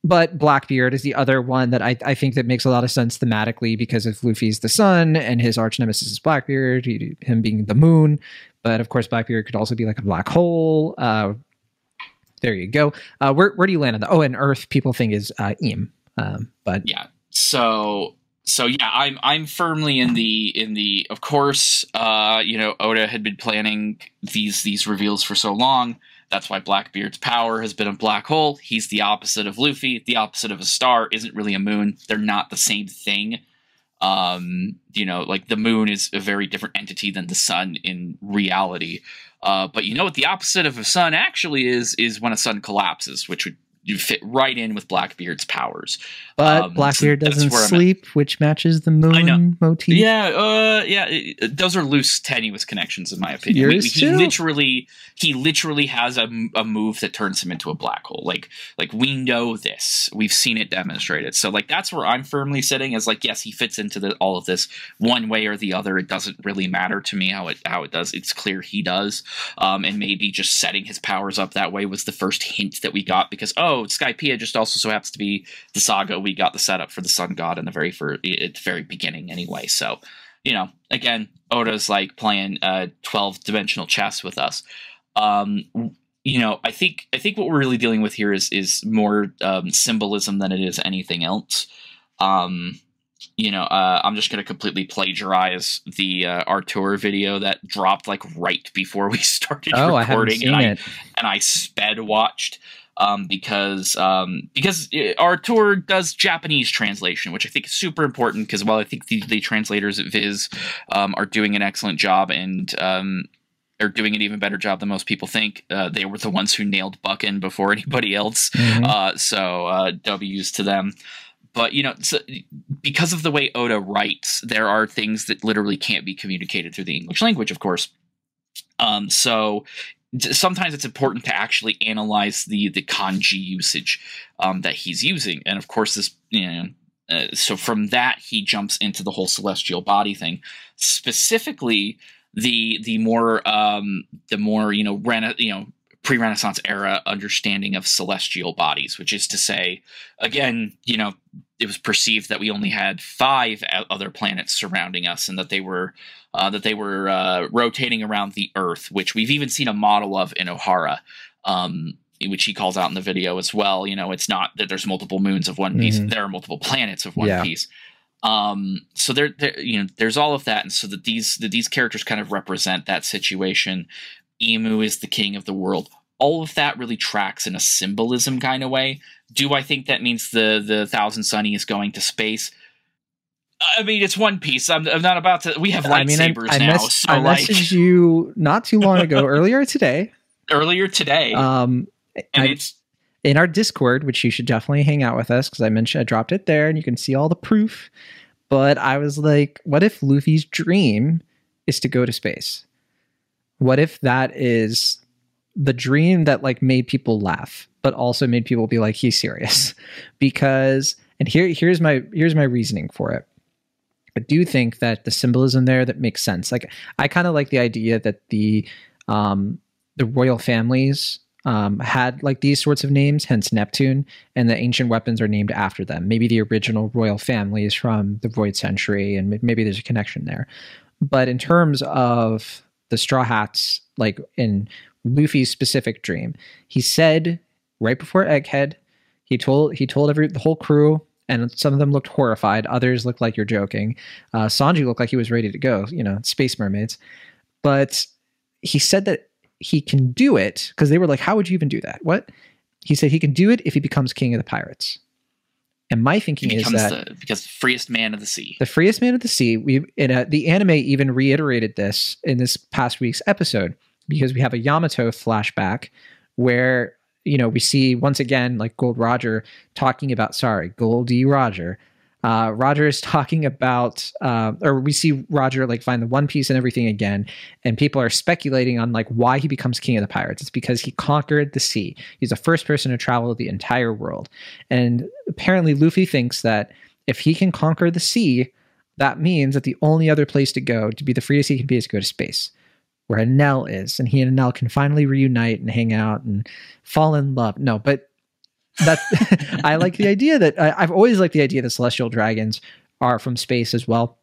But Blackbeard is the other one that I, I think that makes a lot of sense thematically because if Luffy's the sun and his arch nemesis is Blackbeard, he, him being the moon. But of course, Blackbeard could also be like a black hole. Uh, there you go. Uh, where, where do you land on that? Oh, and Earth people think is uh, Imu. Um, but yeah so so yeah i'm i'm firmly in the in the of course uh you know oda had been planning these these reveals for so long. That's why blackbeard's power has been a black hole. He's the opposite of luffy. The opposite of a star isn't really a moon. They're not the same thing. Um you know like the moon is a very different entity than the sun in reality. Uh but you know what the opposite of a sun actually is is when a sun collapses which would you fit right in with Blackbeard's powers. But Um, Blackbeard so doesn't sleep, which matches the moon motif. Yeah, uh, yeah. it- those are loose, tenuous connections, in my opinion. Yours he too? literally, he literally has a, a move that turns him into a black hole. Like, like we know this. We've seen it demonstrated. So, like, that's where I'm firmly sitting. Is like, yes, he fits into the, all of this one way or the other. It doesn't really matter to me how it how it does. It's clear he does. Um, and maybe just setting his powers up that way was the first hint that we got because oh, Skypiea just also so happens to be the saga we got the setup for the sun god in the very first, at the very beginning anyway. So, you know, again, Oda's like playing uh 12 dimensional chess with us. Um you know, I think I think what we're really dealing with here is is more um, symbolism than it is anything else. Um, you know, uh, I'm just going to completely plagiarize the uh, Artur video that dropped like right before we started Oh, I recording, seen and I it. and I sped watched um, because um, because Artur does Japanese translation, which I think is super important. Because while I think the, the translators at Viz um, are doing an excellent job and um, are doing an even better job than most people think, uh, they were the ones who nailed Bakkin before anybody else. Mhm. Uh, so uh, W's to them. But you know, so because of the way Oda writes, there are things that literally can't be communicated through the English language, of course. Um, so sometimes it's important to actually analyze the the kanji usage um, that he's using, and of course, this you know. Uh, so from that, he jumps into the whole celestial body thing, specifically the the more um, the more you know rena- you know pre-Renaissance era understanding of celestial bodies, which is to say, again, you know, it was perceived that we only had five other planets surrounding us, and that they were uh, that they were uh, rotating around the Earth, which we've even seen a model of in Ohara, um, which he calls out in the video as well. You know, it's not that there's multiple moons of One Piece; Mhm. there are multiple planets of One Yeah. Piece. Um, so there, there, you know, there's all of that, and so that these that these characters kind of represent that situation. Imu is the king of the world. All of that really tracks in a symbolism kind of way. Do I think that means the the Thousand Sunny is going to space? I mean, it's One Piece. I'm, I'm not about to. We have I mean, I, lightsabers I, now. mess- so, I like messaged you not too long ago, earlier today, earlier today, um, and I- it's in our Discord, which you should definitely hang out with us because I mentioned I dropped it there, and you can see all the proof. But I was like, what if Luffy's dream is to go to space? What if that is the dream that like made people laugh, but also made people be like, he's serious? Because and here here's my here's my reasoning for it. I do think that the symbolism there that makes sense. Like I kind of like the idea that the um the royal families um, had like these sorts of names, hence Neptune, and the ancient weapons are named after them. Maybe the original royal families from the Void Century, and maybe there's a connection there. But in terms of the Straw Hats, like in Luffy's specific dream, he said right before Egghead, he told he told every the whole crew, and some of them looked horrified. Others looked like you're joking. Uh, Sanji looked like he was ready to go. You know, space mermaids. But he said that he can do it because they were like, "How would you even do that?" What he said he can do it if he becomes king of the pirates. And my thinking is that the because the freest man of the sea. the freest man of the sea. We in a, the anime even reiterated this in this past week's episode because we have a Yamato flashback where you know we see once again like Gold Roger talking about sorry Gol D. Roger. Uh, Roger is talking about, uh, or we see Roger like find the One Piece and everything again, and people are speculating on like why he becomes king of the pirates. It's because he conquered the sea. He's the first person to travel the entire world, and apparently Luffy thinks that if he can conquer the sea, that means that the only other place to go to be the freest he can be is to go to space, where Enel is, and he and Enel can finally reunite and hang out and fall in love. No, but that I like the idea that I, I've always liked the idea that celestial dragons are from space as well.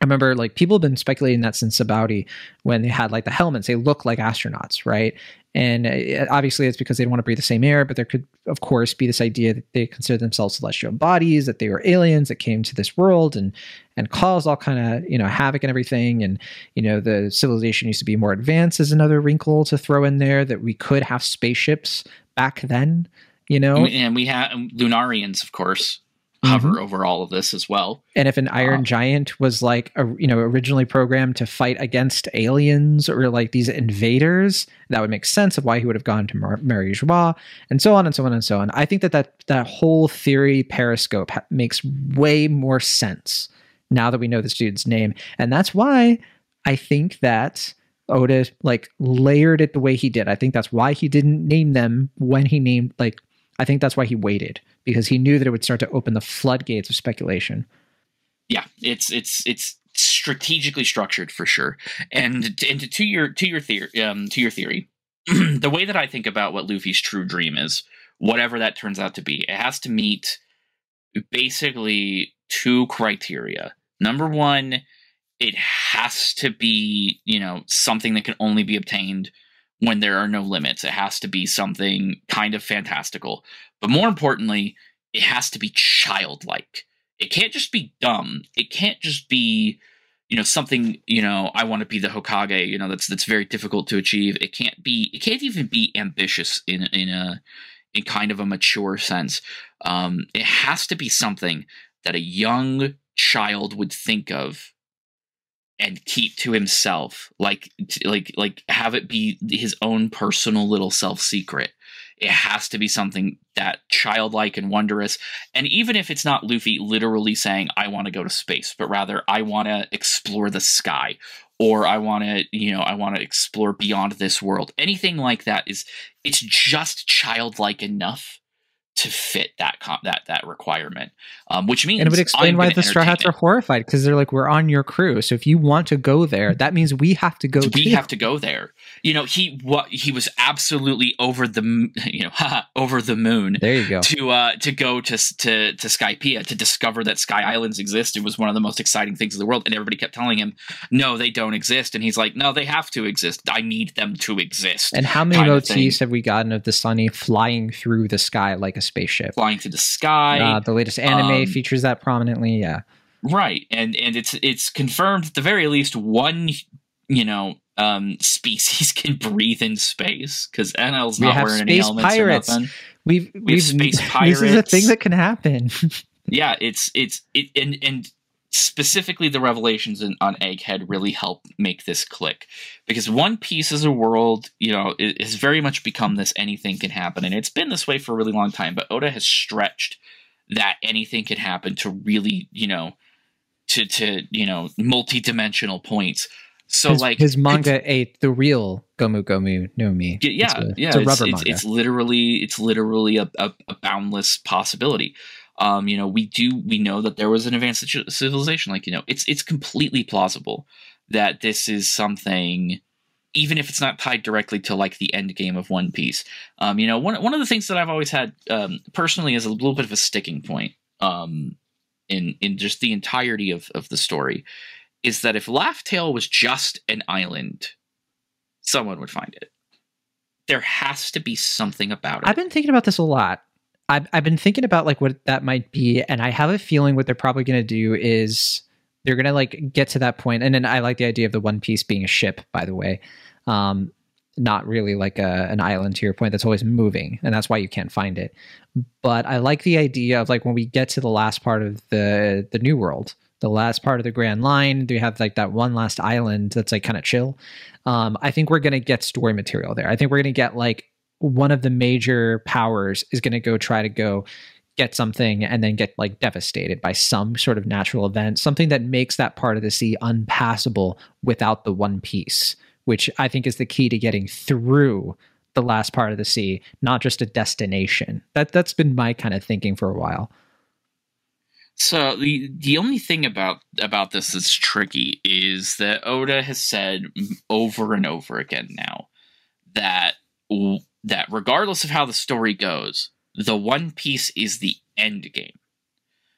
I remember like people have been speculating that since Sabaody when they had like the helmets, they look like astronauts, right? And uh, obviously it's because they don't want to breathe the same air, but there could, of course, be this idea that they consider themselves celestial bodies, that they were aliens that came to this world and and caused all kind of you know havoc and everything. And you know the civilization used to be more advanced is another wrinkle to throw in there that we could have spaceships back then. You know, and we have Lunarians, of course, hover Mhm. over all of this as well. And if an Iron Uh, Giant was like, a, you know, originally programmed to fight against aliens or like these invaders, that would make sense of why he would have gone to Mar- Mary Joie, and so on and so on and so on. I think that that, that whole theory Periscope ha- makes way more sense now that we know this dude's name, and that's why I think that Oda like layered it the way he did. I think that's why he didn't name them when he named like. I think that's why he waited because he knew that it would start to open the floodgates of speculation. yeah it's it's it's strategically structured for sure and and to your to your theory um to your theory the way that i think about what luffy's true dream is whatever that turns out to be it has to meet basically two criteria number one it has to be you know something that can only be obtained when there are no limits it has to be something kind of fantastical but more importantly it has to be childlike it can't just be dumb. It can't just be, you know, something, you know, I want to be the Hokage, you know, that's that's very difficult to achieve. It can't be it can't even be ambitious in in a in kind of a mature sense. Um, it has to be something that a young child would think of and keep to himself like like like have it be his own personal little self secret it has to be something that childlike and wondrous and even if it's not luffy literally saying i want to go to space but rather i want to explore the sky or i want to you know i want to explore beyond this world. Anything like that is it's just childlike enough to fit that that that requirement um, which means And it would explain why the Straw Hats are horrified because they're like, we're on your crew. So if you want to go there, that means we have to go we too. have to go there. You know, he what he was absolutely over the you know over the moon there you go. to uh to go to to to Skypiea to discover that Sky Islands exist. It was one of the most exciting things in the world, and everybody kept telling him, "No, they don't exist." And he's like, "No, they have to exist. I need them to exist." And how many motifs have we gotten of the Sunny flying through the sky like a spaceship? Flying through the sky, Uh, the latest anime um, features that prominently. Yeah. right? And and it's it's confirmed at the very least one you know um species can breathe in space because Enel's We not wearing any helmets pirates. or nothing. We've, We have we've space pirates. This is a thing that can happen. yeah it's it's it and and specifically the revelations in, on egghead really help make this click because one piece as a world you know it has very much become this anything can happen and it's been this way for a really long time but oda has stretched that anything could happen to really you know to to you know multi-dimensional points so his, like his manga ate the real Gomu Gomu no Mi. Yeah, it's a, yeah, it's a rubber it's, manga. it's literally it's literally a, a, a boundless possibility. Um, you know, we do we know that there was an advanced civilization. Like you know, it's it's completely plausible that this is something, even if it's not tied directly to like the end game of One Piece. Um, you know, one one of the things that I've always had um, personally is a little bit of a sticking point. Um, in in just the entirety of of the story, is that if Laugh Tale was just an island, someone would find it there has to be something about it. I've been thinking about this a lot. I've, I've been thinking about like what that might be, and I have a feeling what they're probably going to do is they're going to like get to that point. And then I like the idea of the One Piece being a ship, by the way, um, not really like a, an island. To your point, that's always moving, and that's why you can't find it. But I like the idea of like when we get to the last part of the the New World, the last part of the Grand Line, they have like that one last island that's like kind of chill. Um, I think we're going to get story material there. I think we're going to get like one of the major powers is going to go try to go get something and then get like devastated by some sort of natural event, something that makes that part of the sea unpassable without the one piece, which I think is the key to getting through the last part of the sea, not just a destination. That that's been my kind of thinking for a while. so the the only thing about about this that's tricky is that Oda has said over and over again now that that regardless of how the story goes, the One Piece is the end game.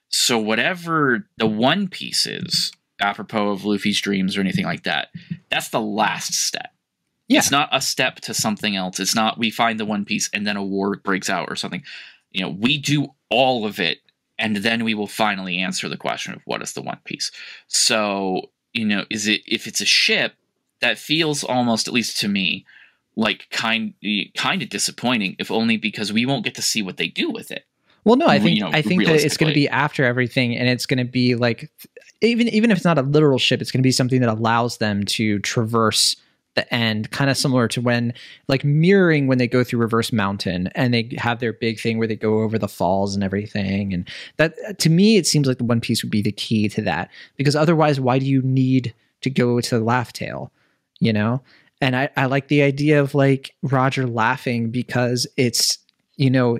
So whatever the One Piece is, apropos of Luffy's dreams or anything like that, that's the last step. Yeah. It's not a step to something else. It's not we find the One Piece and then a war breaks out or something. You know, we do all of it and then we will finally answer the question of what is the One Piece. So, you know, is it if it's a ship that feels almost, at least to me, like kind kind of disappointing, if only because we won't get to see what they do with it. Well, no, I think you know, I think that it's going to be after everything, and it's going to be like even even if it's not a literal ship, it's going to be something that allows them to traverse the end, kind of similar to when like mirroring when they go through Reverse Mountain and they have their big thing where they go over the falls and everything. And that to me, it seems like the One Piece would be the key to that because otherwise, why do you need to go to the Laugh Tale? You know, and I, I like the idea of like Roger laughing because it's you know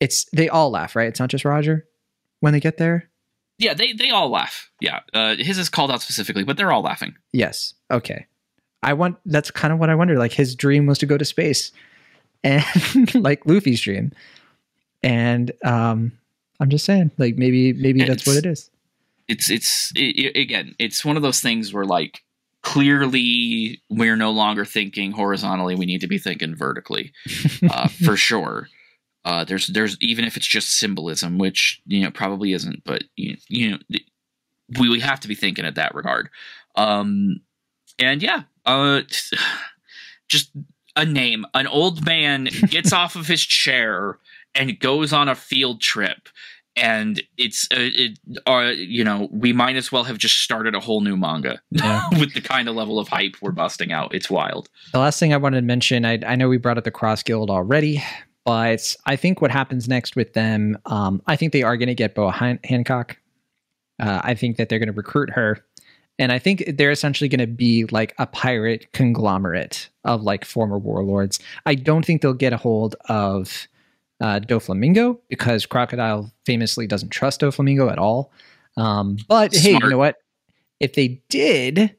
it's they all laugh right? It's not just Roger when they get there? Yeah they they all laugh. Yeah uh, his is called out specifically but they're all laughing. Yes okay. I want that's kind of what I wonder like his dream was to go to space and like Luffy's dream. And um I'm just saying like maybe maybe that's what it is. It's it's it, again it's one of those things where like clearly we're no longer thinking horizontally we need to be thinking vertically uh, for sure uh, there's there's even if it's just symbolism which you know probably isn't but you, you know we, we have to be thinking at that regard. Um and yeah uh just a name. An old man gets off of his chair and goes on a field trip. And it's uh, it uh, you know we might as well have just started a whole new manga yeah. with the kind of level of hype we're busting out. It's wild. The last thing i wanted to mention i, I know we brought up the cross guild already but i think what happens next with them um, i think they are going to get boa Han- hancock uh, i think that they're going to recruit her and i think they're essentially going to be like a pirate conglomerate of like former warlords i don't think they'll get a hold of uh, Doflamingo because Crocodile famously doesn't trust Doflamingo at all. Um, but Smart. hey, you know what? If they did,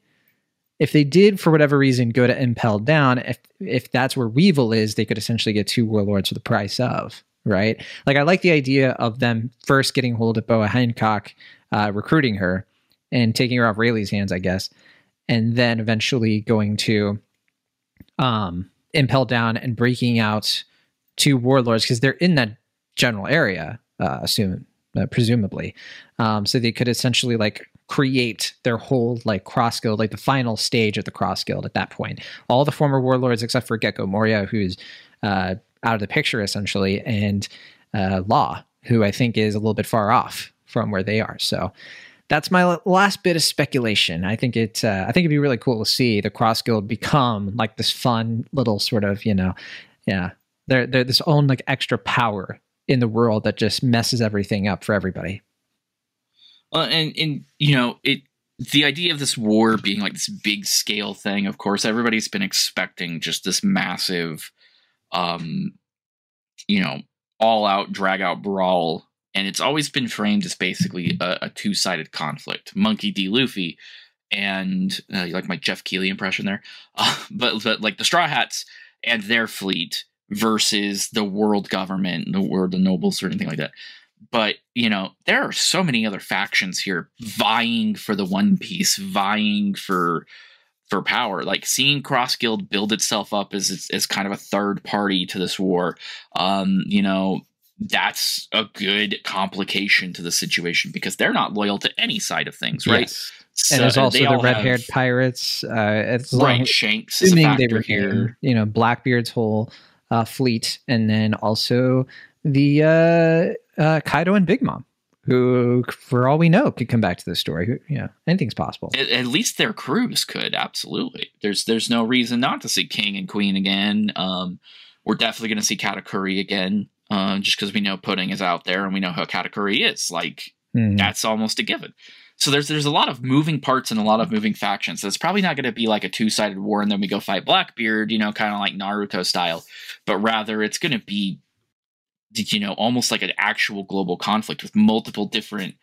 if they did for whatever reason go to Impel Down, if if that's where Weevil is, they could essentially get two warlords for the price of right. Like I like the idea of them first getting hold of Boa Hancock, uh, recruiting her, and taking her off Rayleigh's hands, I guess, and then eventually going to um, Impel Down and breaking out two warlords because they're in that general area, uh, assume uh, presumably. Um, so they could essentially like create their whole like cross guild, like the final stage of the cross guild at that point. All the former warlords except for Gecko Moria, who's uh, out of the picture essentially, and uh, Law, who I think is a little bit far off from where they are. So that's my last bit of speculation. I think it. Uh, I think it'd be really cool to see the cross guild become like this fun little sort of you know, yeah, they're they're this own like extra power in the world that just messes everything up for everybody. Well, and and you know it the idea of this war being like this big scale thing. Of course, everybody's been expecting just this massive, um, you know, all out drag out brawl, and it's always been framed as basically a, a two sided conflict. Monkey D. Luffy. And uh, you like my Jeff Keighley impression there, uh, but but like the Straw Hats and their fleet versus the world government, the world, the nobles, or anything like that. But you know, there are so many other factions here vying for the One Piece, vying for for power. Like seeing Cross Guild build itself up as as kind of a third party to this war. Um, you know, that's a good complication to the situation because they're not loyal to any side of things, right? Yes. So and there's also the red-haired pirates. Uh, it's right, long, Shanks. Assuming they were here. You know, Blackbeard's whole uh, fleet, and then also the uh, uh, Kaido and Big Mom, who, for all we know, could come back to the story. You know, anything's possible. At, at, least their crews could absolutely. There's there's no reason not to see King and Queen again. Um, we're definitely going to see Katakuri again, uh, just because we know Pudding is out there and we know how Katakuri is. Like mm-hmm. that's almost a given. So there's there's a lot of moving parts and a lot of moving factions. So it's probably not going to be like a two sided war and then we go fight Blackbeard, you know, kind of like Naruto style, but rather it's going to be, you know, almost like an actual global conflict with multiple different,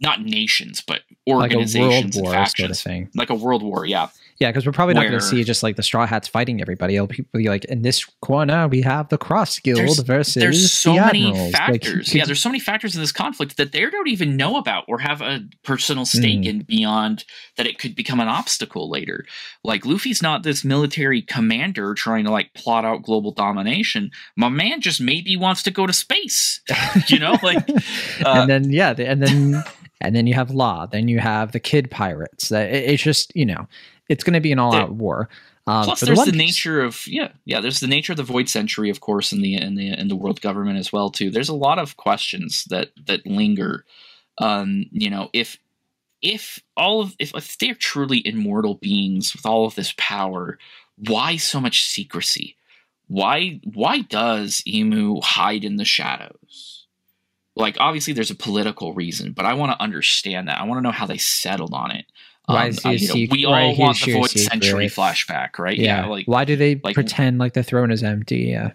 not nations, but organizations like and factions, sort of like a world war. Yeah. Yeah, because we're probably not going to see just like the Straw Hats fighting everybody. It'll be like in this corner we have the Cross Guild there's, versus there's so the many Admirals. factors. Like, yeah, there's so many factors in this conflict that they don't even know about or have a personal stake mm. in beyond that it could become an obstacle later. Like Luffy's not this military commander trying to like plot out global domination. My man just maybe wants to go to space. you know, like uh, and then yeah, and then and then you have Law. Then you have the Kid Pirates. It's just you know it's going to be an all out war. Um, Plus, there's the, the nature of yeah, yeah. There's the nature of the Void Century, of course, in the in the in the world government as well too. There's a lot of questions that that linger. Um, you know, if if all of if, if they're truly immortal beings with all of this power, why so much secrecy? Why why does Imu hide in the shadows? Like obviously there's a political reason, but I want to understand that. I want to know how they settled on it. Why is um, uh, know, we all want the Void Century flashback, right? Yeah. yeah. like why do they like, pretend like the throne is empty? Yeah.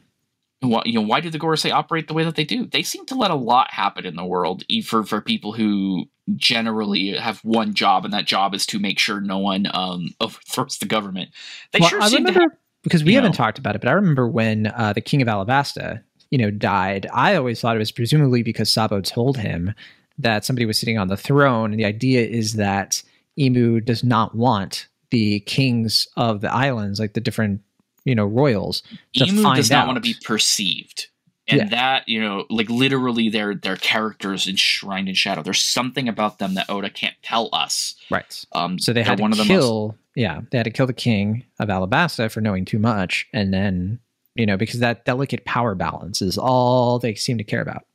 Why, you know, why do the Gorosei operate the way that they do? They seem to let a lot happen in the world for for people who generally have one job, and that job is to make sure no one um, overthrows the government. They well, sure I seem remember, to have, because we haven't know, talked about it, but I remember when uh, the King of Alabasta, you know, died. I always thought it was presumably because Sabo told him that somebody was sitting on the throne, and the idea is that Imu does not want the kings of the islands, like the different you know royals. Imu does not out. want to be perceived, and yeah. that you know, like literally, their their characters enshrined in shadow. There's something about them that Oda can't tell us. Right. Um. So they had to one kill. Most... yeah, they had to kill the king of Alabasta for knowing too much, and then you know because that delicate power balance is all they seem to care about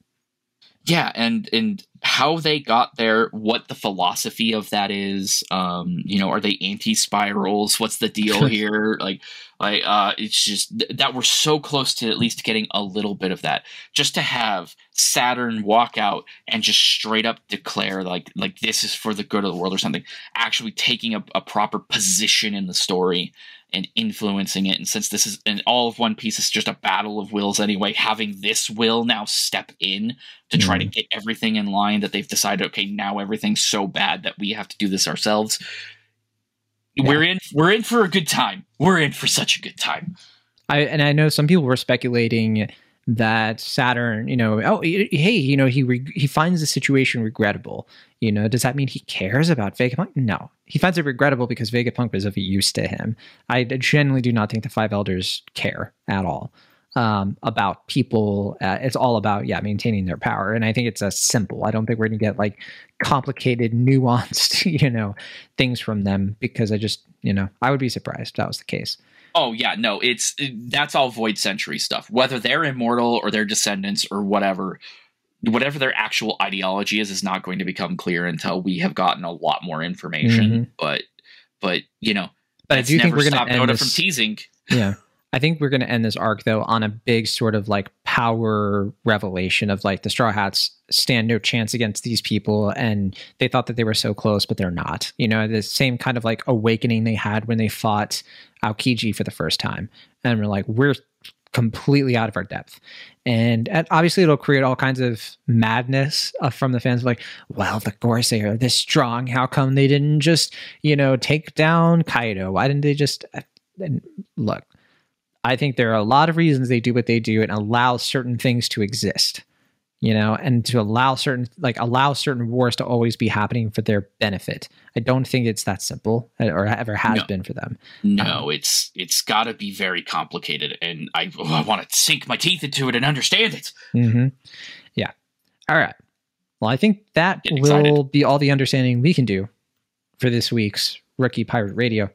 yeah and and how they got there what the philosophy of that is um you know are they anti-spirals? What's the deal here? Like like uh it's just th- that we're so close to at least getting a little bit of that. Just to have saturn walk out and just straight up declare like like this is for the good of the world or something actually taking a, a proper position in the story and influencing it. And since this is and all of One Piece is just a battle of wills anyway, having this will now step in to try mm. to get everything in line that they've decided, okay, now everything's so bad that we have to do this ourselves. Yeah. We're in we're in for a good time. We're in for such a good time. I and I know some people were speculating that Saturn, you know, oh, hey, you know, he re- he finds the situation regrettable. You know, does that mean he cares about Vegapunk? No, he finds it regrettable because Vegapunk was of use to him. I generally do not think the five elders care at all um, about people. Uh, it's all about yeah, maintaining their power, and I think it's a simple. I don't think we're gonna get like complicated, nuanced, you know, things from them because I just, you know, I would be surprised if that was the case. Oh yeah, no, it's that's all Void Century stuff. Whether they're immortal or their descendants or whatever, whatever their actual ideology is, is not going to become clear until we have gotten a lot more information. Mm-hmm. But but you know, but I do think we're going to end this, from teasing. Yeah. I think we're going to end this arc though on a big sort of like power revelation of like the Straw Hats stand no chance against these people and they thought that they were so close but they're not. You know, the same kind of like awakening they had when they fought Aokiji for the first time and we're like we're completely out of our depth. And, obviously it'll create all kinds of madness uh, from the fans like, well, the Gorosei are this strong. How come they didn't just, you know, take down Kaido? Why didn't they just uh, and look, I think there are a lot of reasons they do what they do and allow certain things to exist, you know, and to allow certain like allow certain wars to always be happening for their benefit. I don't think it's that simple uh, or ever has no. been for them. No, um, it's it's got to be very complicated, and I, oh, I want to sink my teeth into it and understand it. Mm-hmm. Yeah. All right. Well, I think that will be all the understanding we can do for this week's Rookie Pirate Radio.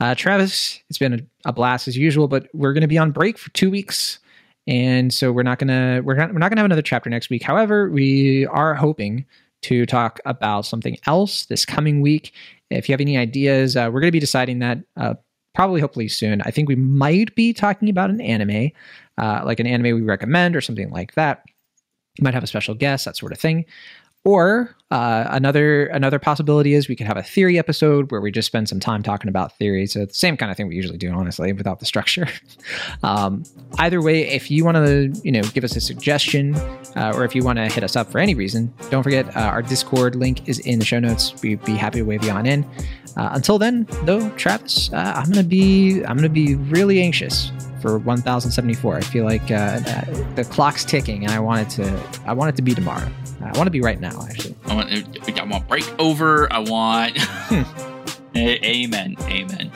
Uh, Travis, it's been a, a, blast as usual, but we're going to be on break for two weeks, and so we're not gonna we're not we're not gonna have another chapter next week. However, we are hoping to talk about something else this coming week. If you have any ideas, uh, we're going to be deciding that uh, probably hopefully soon. I think we might be talking about an anime, uh, like an anime we recommend or something like that. might have a special guest, that sort of thing. Or uh, another another possibility is we could have a theory episode where we just spend some time talking about theory. So the same kind of thing we usually do, honestly, without the structure. um, either way, if you want to, you know, give us a suggestion, uh, or if you want to hit us up for any reason, don't forget uh, our Discord link is in the show notes. We'd be happy to wave you on in. Uh, until then, though, Travis, uh, I'm gonna be I'm gonna be really anxious for 1074. I feel like uh, the clock's ticking, and I want it to I want it to be tomorrow. I want to be right now, actually. I want I want break over. I want. Amen. Amen.